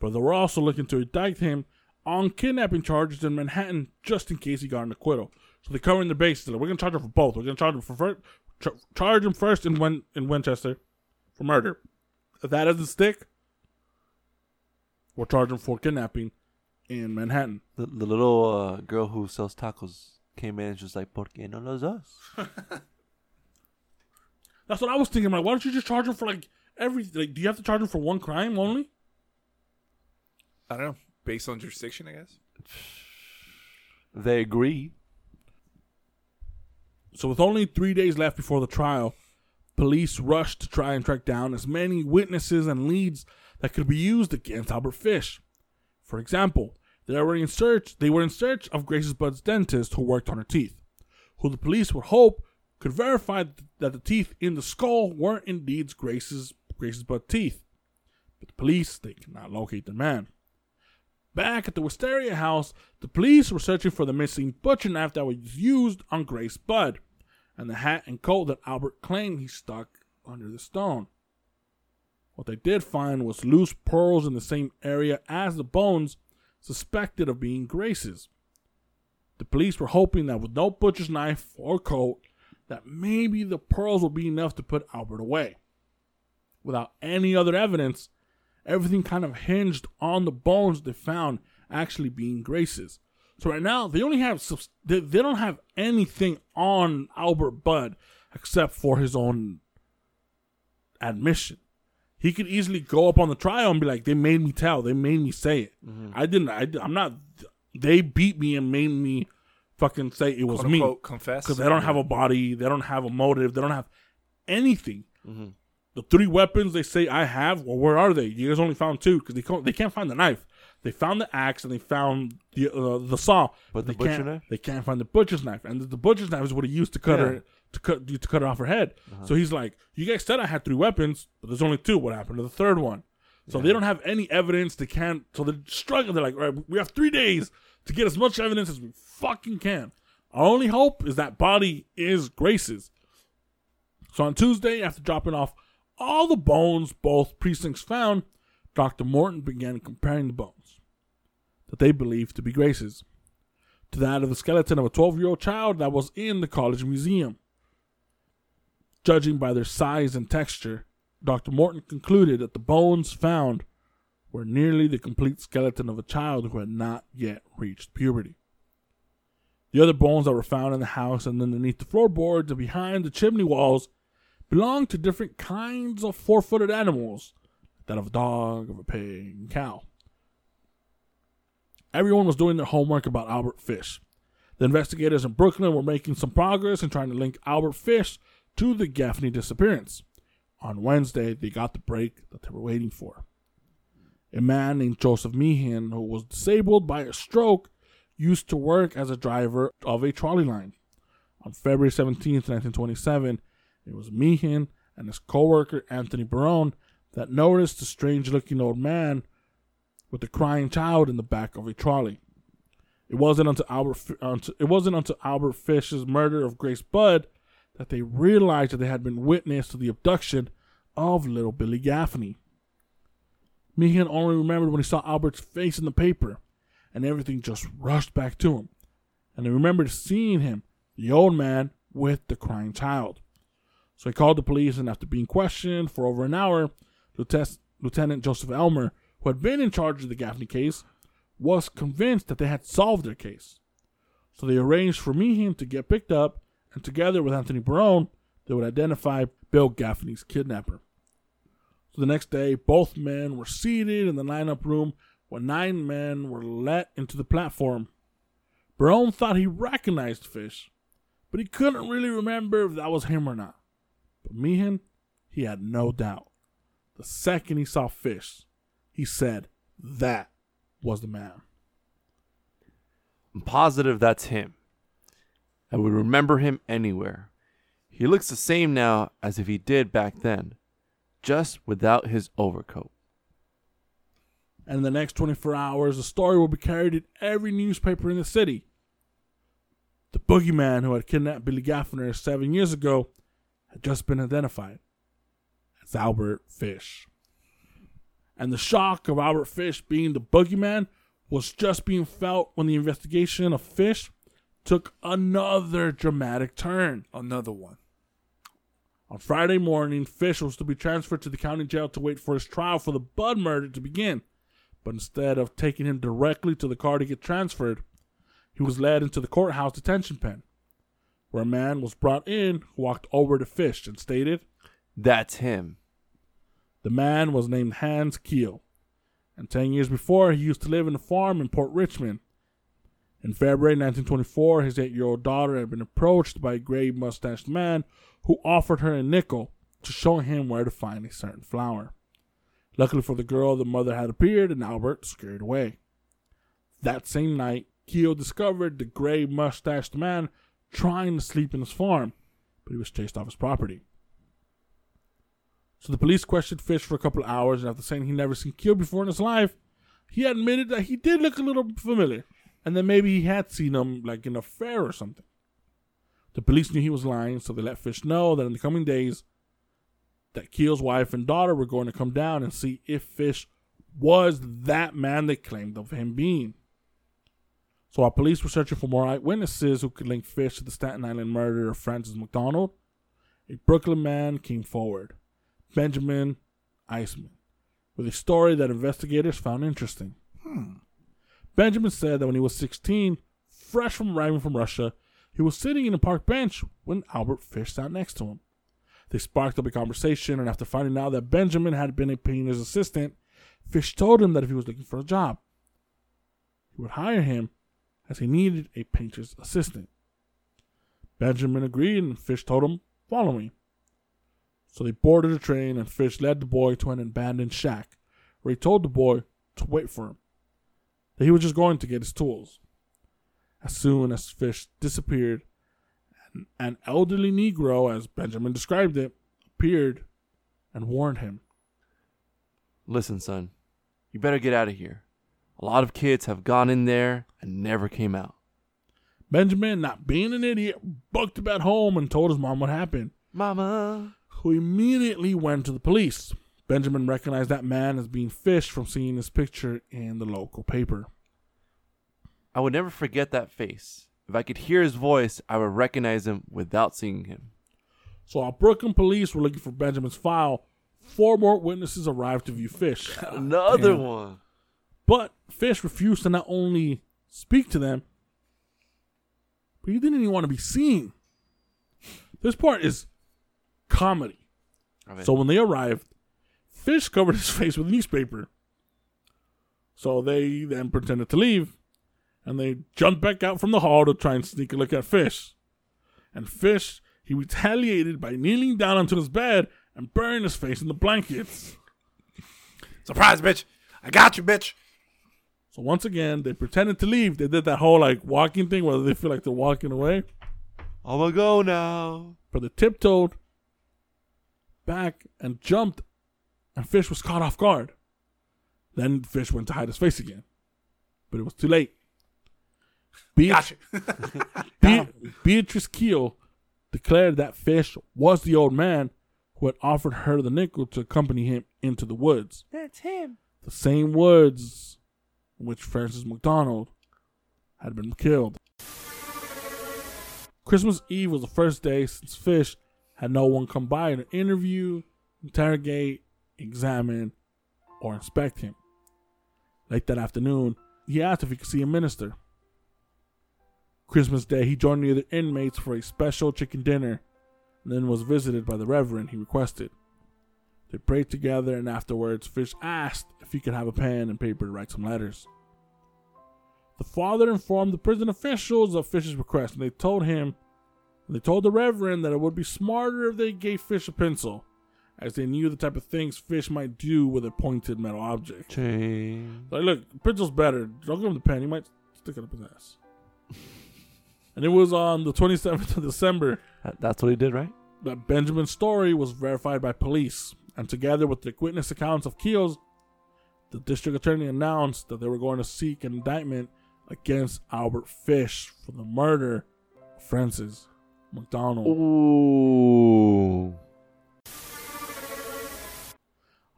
But they were also looking to indict him on kidnapping charges in Manhattan just in case he got an acquittal. So they're covering the bases. Like, we're going to charge him for both. We're going to charge him for first, char- charge him first in Wen- in Winchester for murder. If that doesn't stick, we'll charge him for kidnapping in Manhattan. The, the little uh, girl who sells tacos came in and she was like, ¿Por qué no los dos? That's what I was thinking. Like, why don't you just charge him for like every? Like, do you have to charge him for one crime only? I don't know. Based on jurisdiction, I guess. They agree. So, with only three days left before the trial, police rushed to try and track down as many witnesses and leads that could be used against Albert Fish. For example, they were in search. They were in search of Grace's Budd's dentist who worked on her teeth, who the police would hope could verify that the teeth in the skull were indeed Grace's Grace's Budd teeth. But the police they could not locate the man. Back at the Wisteria house, the police were searching for the missing butcher knife that was used on Grace Budd and the hat and coat that Albert claimed he stuck under the stone. What they did find was loose pearls in the same area as the bones suspected of being Grace's. The police were hoping that with no butcher's knife or coat, that maybe the pearls would be enough to put Albert away. Without any other evidence, everything kind of hinged on the bones they found actually being Grace's. So right now they only have subs- they, they don't have anything on Albert Budd except for his own admission. He could easily go up on the trial and be like, "They made me tell. They made me say it. Mm-hmm. I didn't. I, I'm not. They beat me and made me fucking say it was Quote me confess. because they don't have a body, they don't have a motive, they don't have anything. Mm-hmm. The three weapons they say I have, well, where are they? You guys only found two because they can't, they can't find the knife. They found the axe and they found the uh, the saw, But the they butcher can't, knife? They can't find the butcher's knife, and the, the butcher's knife is what he used to cut Yeah. Uh-huh. her to cut to cut her off her head. So he's like, "You guys said I had three weapons, but there's only two. What happened to the third one?" So they don't have any evidence. They can't. So they're struggling. They're like, "All right, we have three days to get as much evidence as we fucking can." Our only hope is that body is Grace's. So on Tuesday, after dropping off all the bones both precincts found, Dr. Morton began comparing the bones that they believed to be Grace's to that of the skeleton of a 12 year old child that was in the college museum. Judging by their size and texture, Dr. Morton concluded that the bones found were nearly the complete skeleton of a child who had not yet reached puberty. The other bones that were found in the house and underneath the floorboards and behind the chimney walls belonged to different kinds of four footed animals that of a dog, of a pig, and cow. Everyone was doing their homework about Albert Fish. The investigators in Brooklyn were making some progress in trying to link Albert Fish to the Gaffney disappearance. On Wednesday, they got the break that they were waiting for. A man named Joseph Meehan, who was disabled by a stroke, used to work as a driver of a trolley line. On February 17, 1927, it was Meehan and his co-worker Anthony Barone that noticed the strange-looking old man with a crying child in the back of a trolley. It wasn't until Albert, until, it wasn't until Albert Fish's murder of Grace Budd that they realized that they had been witness to the abduction of little Billy Gaffney. Meehan only remembered when he saw Albert's face in the paper, and everything just rushed back to him. And he remembered seeing him, the old man, with the crying child. So he called the police, and after being questioned for over an hour, Lieutenant, Joseph Elmer, who had been in charge of the Gaffney case, was convinced that they had solved their case. So they arranged for Meehan to get picked up, and together with Anthony Barone, they would identify Bill Gaffney's kidnapper. So the next day, both men were seated in the lineup room when nine men were let into the platform. Barone thought he recognized Fish, but he couldn't really remember if that was him or not. But Meehan, he had no doubt. The second he saw Fish, he said that was the man. I'm positive that's him. I would remember him anywhere. He looks the same now as if he did back then, just without his overcoat. And in the next 24 hours, the story will be carried in every newspaper in the city. The boogeyman who had kidnapped Billy Gaffney seven years ago had just been identified as Albert Fish. And the shock of Albert Fish being the boogeyman was just being felt when the investigation of Fish took another dramatic turn. Another one. On Friday morning, Fish was to be transferred to the county jail to wait for his trial for the Budd murder to begin. But instead of taking him directly to the car to get transferred, he was led into the courthouse detention pen, where a man was brought in who walked over to Fish and stated That's him. the man was named Hans Kiel, and 10 years before, he used to live in a farm in Port Richmond. In February 1924, his eight year old daughter had been approached by a gray mustached man who offered her a nickel to show him where to find a certain flower. Luckily for the girl, the mother had appeared and Albert scurried away. That same night, Kiel discovered the gray mustached man trying to sleep in his farm, but he was chased off his property. So the police questioned Fish for a couple of hours, and after saying he never seen Kiel before in his life, he admitted that he did look a little familiar, and that maybe he had seen him like in a fair or something. The police knew he was lying, so they let Fish know that in the coming days, that Kiel's wife and daughter were going to come down and see if Fish was that man they claimed of him being. So while police were searching for more eyewitnesses who could link Fish to the Staten Island murder of Francis McDonald, a Brooklyn man came forward. Benjamin Eisman, with a story that investigators found interesting. Hmm. Benjamin said that when he was 16, fresh from arriving from Russia, he was sitting in a park bench when Albert Fish sat next to him. They sparked up a conversation, and after finding out that Benjamin had been a painter's assistant, Fish told him that if he was looking for a job, he would hire him as he needed a painter's assistant. Benjamin agreed, and Fish told him, Follow me. So they boarded a train, and Fish led the boy to an abandoned shack, where he told the boy to wait for him. that he was just going to get his tools. As soon as Fish disappeared, an, elderly Negro, as Benjamin described it, appeared and warned him. Listen, son, you better get out of here. A lot of kids have gone in there and never came out. Benjamin, not being an idiot, booked him at home and told his mom what happened, Mama. who immediately went to the police. Benjamin recognized that man as being Fish from seeing his picture in the local paper. I would never forget that face. If I could hear his voice, I would recognize him without seeing him. So while Brooklyn police were looking for Benjamin's file, four more witnesses arrived to view Fish. Another Damn. one. But Fish refused to not only speak to them, but he didn't even want to be seen. This part is comedy. So when they arrived, Fish covered his face with a newspaper. So they then pretended to leave, and they jumped back out from the hall to try and sneak a look at Fish. And Fish, he retaliated by kneeling down onto his bed and burying his face in the blankets. Surprise, bitch! I got you, bitch. So once again, they pretended to leave. They did that whole like walking thing where they feel like they're walking away, I'm gonna go now. but they tiptoed back and jumped, and Fish was caught off guard. Then Fish went to hide his face again, but it was too late. Beat- Got. Be- Beatrice Kiel declared that Fish was the old man who had offered her the nickel to accompany him into the woods. That's him. The same woods in which Francis McDonald had been killed. Christmas Eve was the first day since Fish had no one come by to interview, interrogate, examine, or inspect him. Late that afternoon, he asked if he could see a minister. Christmas Day, he joined the other inmates for a special chicken dinner and then was visited by the reverend he requested. They prayed together, and afterwards, Fish asked if he could have a pen and paper to write some letters. The father informed the prison officials of Fish's request, and they told him, they told the Reverend that it would be smarter if they gave Fish a pencil, as they knew the type of things Fish might do with a pointed metal object. Chain. Like, look, pencil's better. Don't give him the pen. He might stick it up his ass. and it was on the 27th of December That's what he did, right? that Benjamin's story was verified by police, and together with the witness accounts of Kiels, the district attorney announced that they were going to seek an indictment against Albert Fish for the murder of Francis McDonald. Ooh.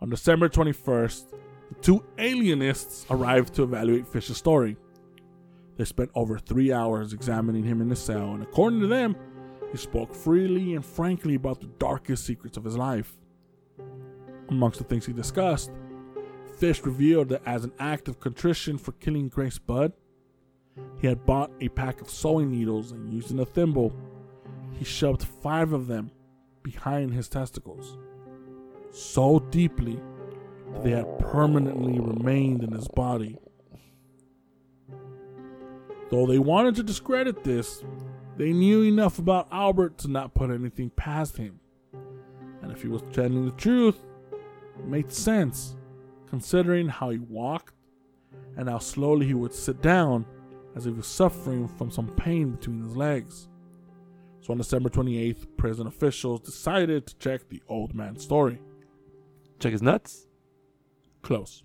On December 21st, the two alienists arrived to evaluate Fish's story. They spent over three hours examining him in the cell, and according to them, he spoke freely and frankly about the darkest secrets of his life. Amongst the things he discussed, Fish revealed that as an act of contrition for killing Grace Budd, he had bought a pack of sewing needles and using a thimble, he shoved five of them behind his testicles so deeply that they had permanently remained in his body. Though they wanted to discredit this, they knew enough about Albert to not put anything past him. And if he was telling the truth, it made sense, considering how he walked and how slowly he would sit down as if he was suffering from some pain between his legs. So on December 28th, prison officials decided to check the old man's story. Check his nuts. Close.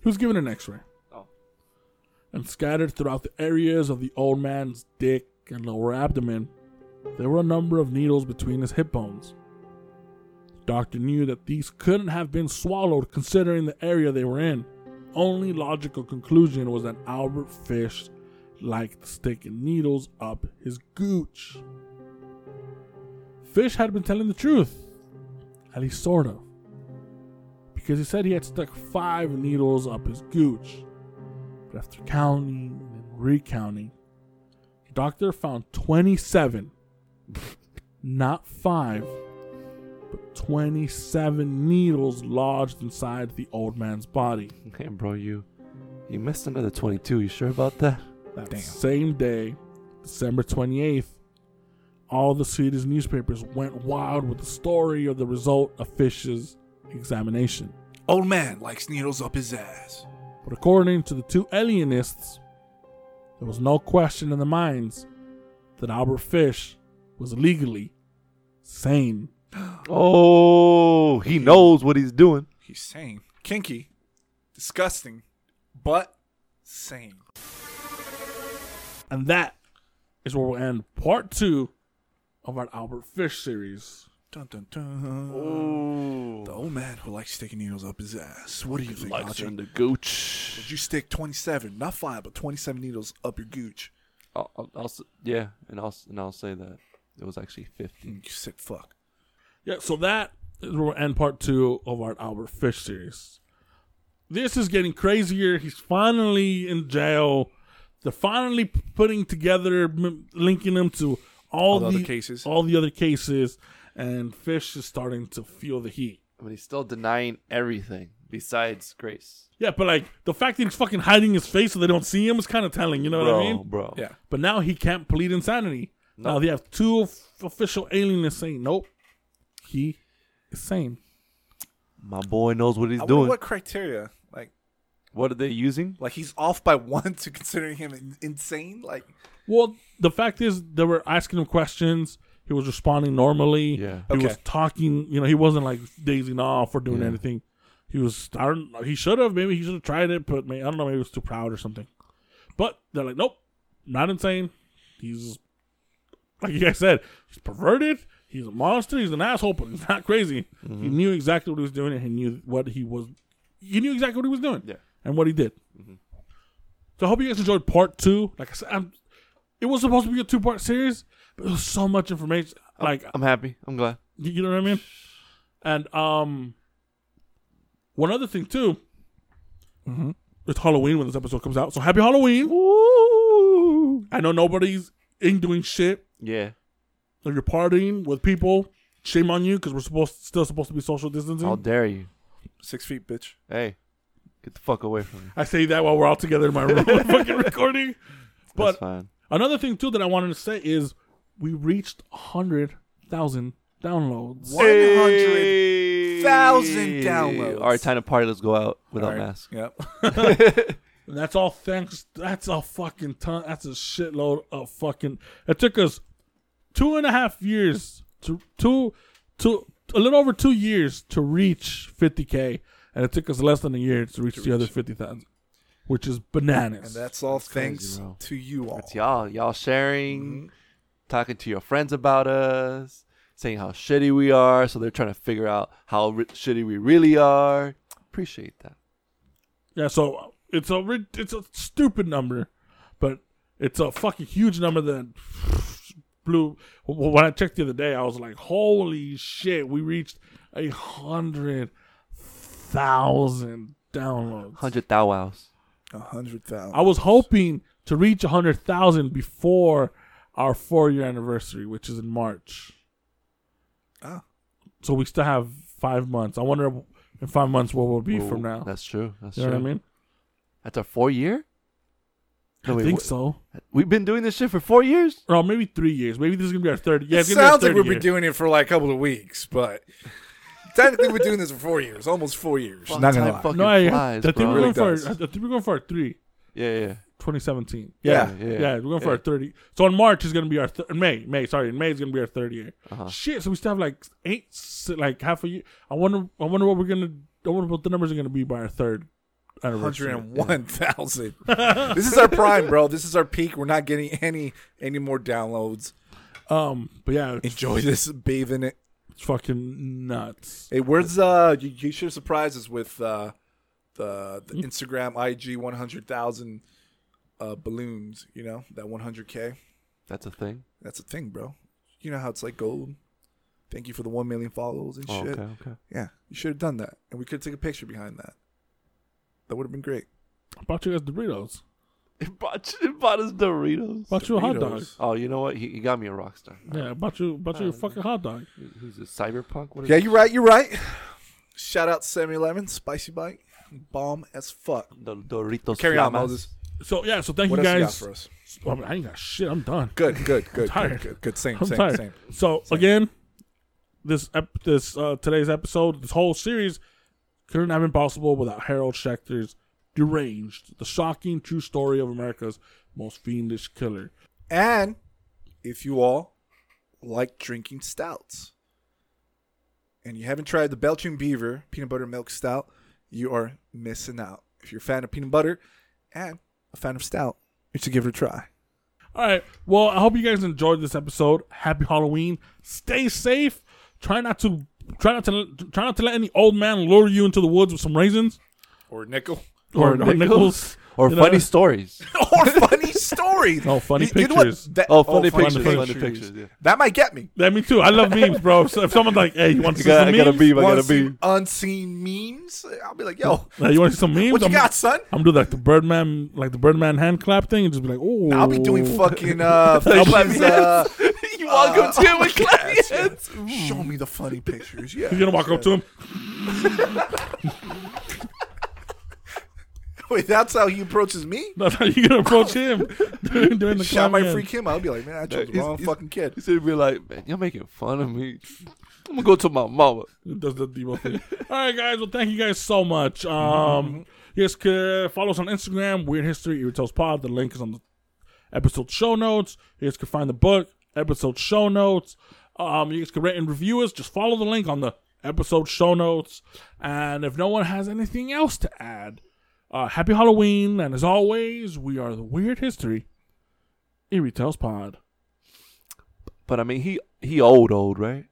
He was given an x ray. Oh. And scattered throughout the areas of the old man's dick and lower abdomen, there were a number of needles between his hip bones. The doctor knew that these couldn't have been swallowed considering the area they were in. Only logical conclusion was that Albert Fish liked sticking needles up his gooch. Fish had been telling the truth, at least sort of because he said he had stuck five needles up his gooch. But after counting and recounting, the doctor found 27. Not five, but 27 needles lodged inside the old man's body. Hey, bro, you you missed another 22. You sure about that? That Damn. same day, December 28th, all the Swedish newspapers went wild with the story of the result of Fish's examination. Old man likes needles up his ass. But according to the two alienists, there was no question in the minds that Albert Fish was legally sane. Oh, he knows what he's doing. He's sane. Kinky. Disgusting. But sane. And that is where we'll end part two of our Albert Fish series. Dun dun dun. Oh, The old man who likes sticking needles up his ass. What do you think, likes Hachi? in the gooch. Would you stick 27, not five, but 27 needles up your gooch? I'll, I'll, I'll s- yeah, and I'll s- and I'll say that it was actually fifty. Mm, you sick fuck. Yeah, so that is where we'll end part two of our Albert Fish series. This is getting crazier. He's finally in jail. They're finally putting together, linking them to all, All the the other cases. all the other cases, and Fish is starting to feel the heat. But he's still denying everything besides Grace. Yeah, but like the fact that he's fucking hiding his face so they don't see him is kind of telling. You know what I mean? bro. Yeah. But now he can't plead insanity. Now they have two of- official alienists saying, "Nope, he is sane." My boy knows what he's I doing. what criteria? Like, What are they using? like he's off by one to considering him in- insane? Like, Well, the fact is, they were asking him questions. He was responding normally. Yeah. He Okay. was talking. You know, he wasn't like dazing off or doing Yeah. anything. He was. I don't. He should have. Maybe he should have tried it, but maybe, I don't know. Maybe he was too proud or something. But they're like, nope, not insane. He's like you guys said. He's perverted. He's a monster. He's an asshole, but he's not crazy. Mm-hmm. He knew exactly what he was doing, and he knew what he was. He knew exactly what he was doing. Yeah. And what he did. So I hope you guys enjoyed part two. Like I said, I'm, it was supposed to be a two part series, but it was so much information. Like I'm happy. I'm glad. you you know what I mean? And um, one other thing too. It's Halloween when this episode comes out, so happy Halloween! I know nobody's in doing shit. Yeah. If you're partying with people, shame on you because we're supposed still supposed to be social distancing. How dare you? six feet, bitch. Hey, get the fuck away from me. I say that while we're all together in my room fucking recording. But That's fine. Another thing too that I wanted to say is we reached hundred thousand downloads. One hundred thousand downloads. All right, time to party. Let's go out without All right. masks. Yep. And that's all thanks. That's a fucking ton. That's a shitload of fucking. It took us two and a half years to two, two a little over two years to reach fifty k, and it took us less than a year to reach the other fifty thousand, which is bananas. And that's all crazy, thanks bro. to you all. That's y'all. Y'all sharing, Mm-hmm. talking to your friends about us, saying how shitty we are. So they're trying to figure out how ri- shitty we really are. Appreciate that. Yeah, so it's a rid- it's a stupid number, but it's a fucking huge number that blew. When I checked the other day, I was like, "Holy shit! We reached a hundred thousand downloads." Hundred thou wows. A hundred thousand. I was hoping to reach a hundred thousand before our four year anniversary, which is in March. Ah. So we still have five months. I wonder in five months where we'll be from now. That's true. That's You know true. what I mean? That's our four year. No, I wait, think wh- so. We've been doing this shit for four years. Or maybe three years. Maybe this is gonna be our third. Yeah, it it's gonna be our sounds like we've year. been doing it for like a couple of weeks, but technically we're doing this for four years, almost four years. Not gonna lie. No, I, flies, I think we're Really going for. does. I think we're going for our three. Yeah, yeah. 2017. Yeah, Yeah, yeah, yeah. we're going for yeah. our 30. So in March is going to be our th- May. May, sorry, in May is going to be our third year. Uh-huh. Shit, so we still have like eight, s- like half a year. I wonder. I wonder what we're gonna. I wonder what the numbers are going to be by our third anniversary. Hundred and one thousand. this is our prime, bro. This is our peak. We're not getting any any more downloads. Um, but yeah, Enjoy this, bathe in it. It's fucking nuts. Hey, where's uh? You, you should surprise us with uh, the the Instagram IG one hundred thousand uh balloons. You know that one hundred k. That's a thing. That's a thing, bro. You know how it's like gold. Thank you for the one million follows and Oh, shit. okay, okay. Yeah, you should have done that, and we could take a picture behind that. That would have been great. I bought you guys Doritos. It bought, it bought us Doritos. Bought you a hot dog. Doritos. Oh, you know what? He, he got me a Rockstar. Yeah, I bought you. Bought you a fucking hot dog. Who's this? Cyberpunk? What is Yeah, you're right. You're right. Shout out 7-Eleven, spicy bite, bomb as fuck. The Doritos. Carry on, Flamas. Moses. So yeah, so thank What you else you got guys. for us? I, mean, I ain't got shit. I'm done. Good, good, good, tired. good, good, good. Same, I'm same, tired. same. So again, this ep- this uh, today's episode, this whole series couldn't have been possible without Harold Schechter's Deranged, the shocking true story of America's most fiendish killer. And if you all like drinking stouts and you haven't tried the Belching Beaver peanut butter milk stout, you are missing out. If you're a fan of peanut butter and a fan of stout, you should give it a try. All right. Well, I hope you guys enjoyed this episode. Happy Halloween. Stay safe. Try not to try not to try not to let any old man lure you into the woods with some raisins Or nickel. Or, Or or nickels. nickels. Or You know? funny stories. or funny stories. No, funny You- you know pictures. That- Oh, funny funny pictures. pictures. Funny pictures. Yeah. That might get me. Yeah, me too. I love memes, bro. So if someone's like, "Hey, you want to see got, some I got a memes? beam. I got a to see beam. unseen memes? I'll be like, yo, Like, you want to see some memes? what you I'm, got, son? I'm doing like the Birdman, like the Birdman hand clap thing, and just be like, "Oh, I'll be doing fucking uh, fishes, uh, you walk up to him with clapping hands. Show me the funny pictures. Yeah. You're gonna walk up to him. Wait, that's how he approaches me. That's how you're gonna approach him during, during the Shot clap might hand. freak him out. I'll be like, man, I chose the He's- wrong he's- fucking kid. He said, "Be like, man, you're making fun of me. I'm gonna go to my mama." does the Debo thing. All right, guys. Well, thank you guys so much. Um, you guys can follow us on Instagram, Weird History Eerie Tales Pod. The link is on the episode show notes. You guys can find the book, episode show notes. Um, you guys can rate and review us. Just follow the link on the episode show notes. And if no one has anything else to add, uh, happy Halloween. And as always, we are the Weird History Eerie Tales Pod. But I mean, he he old old, right?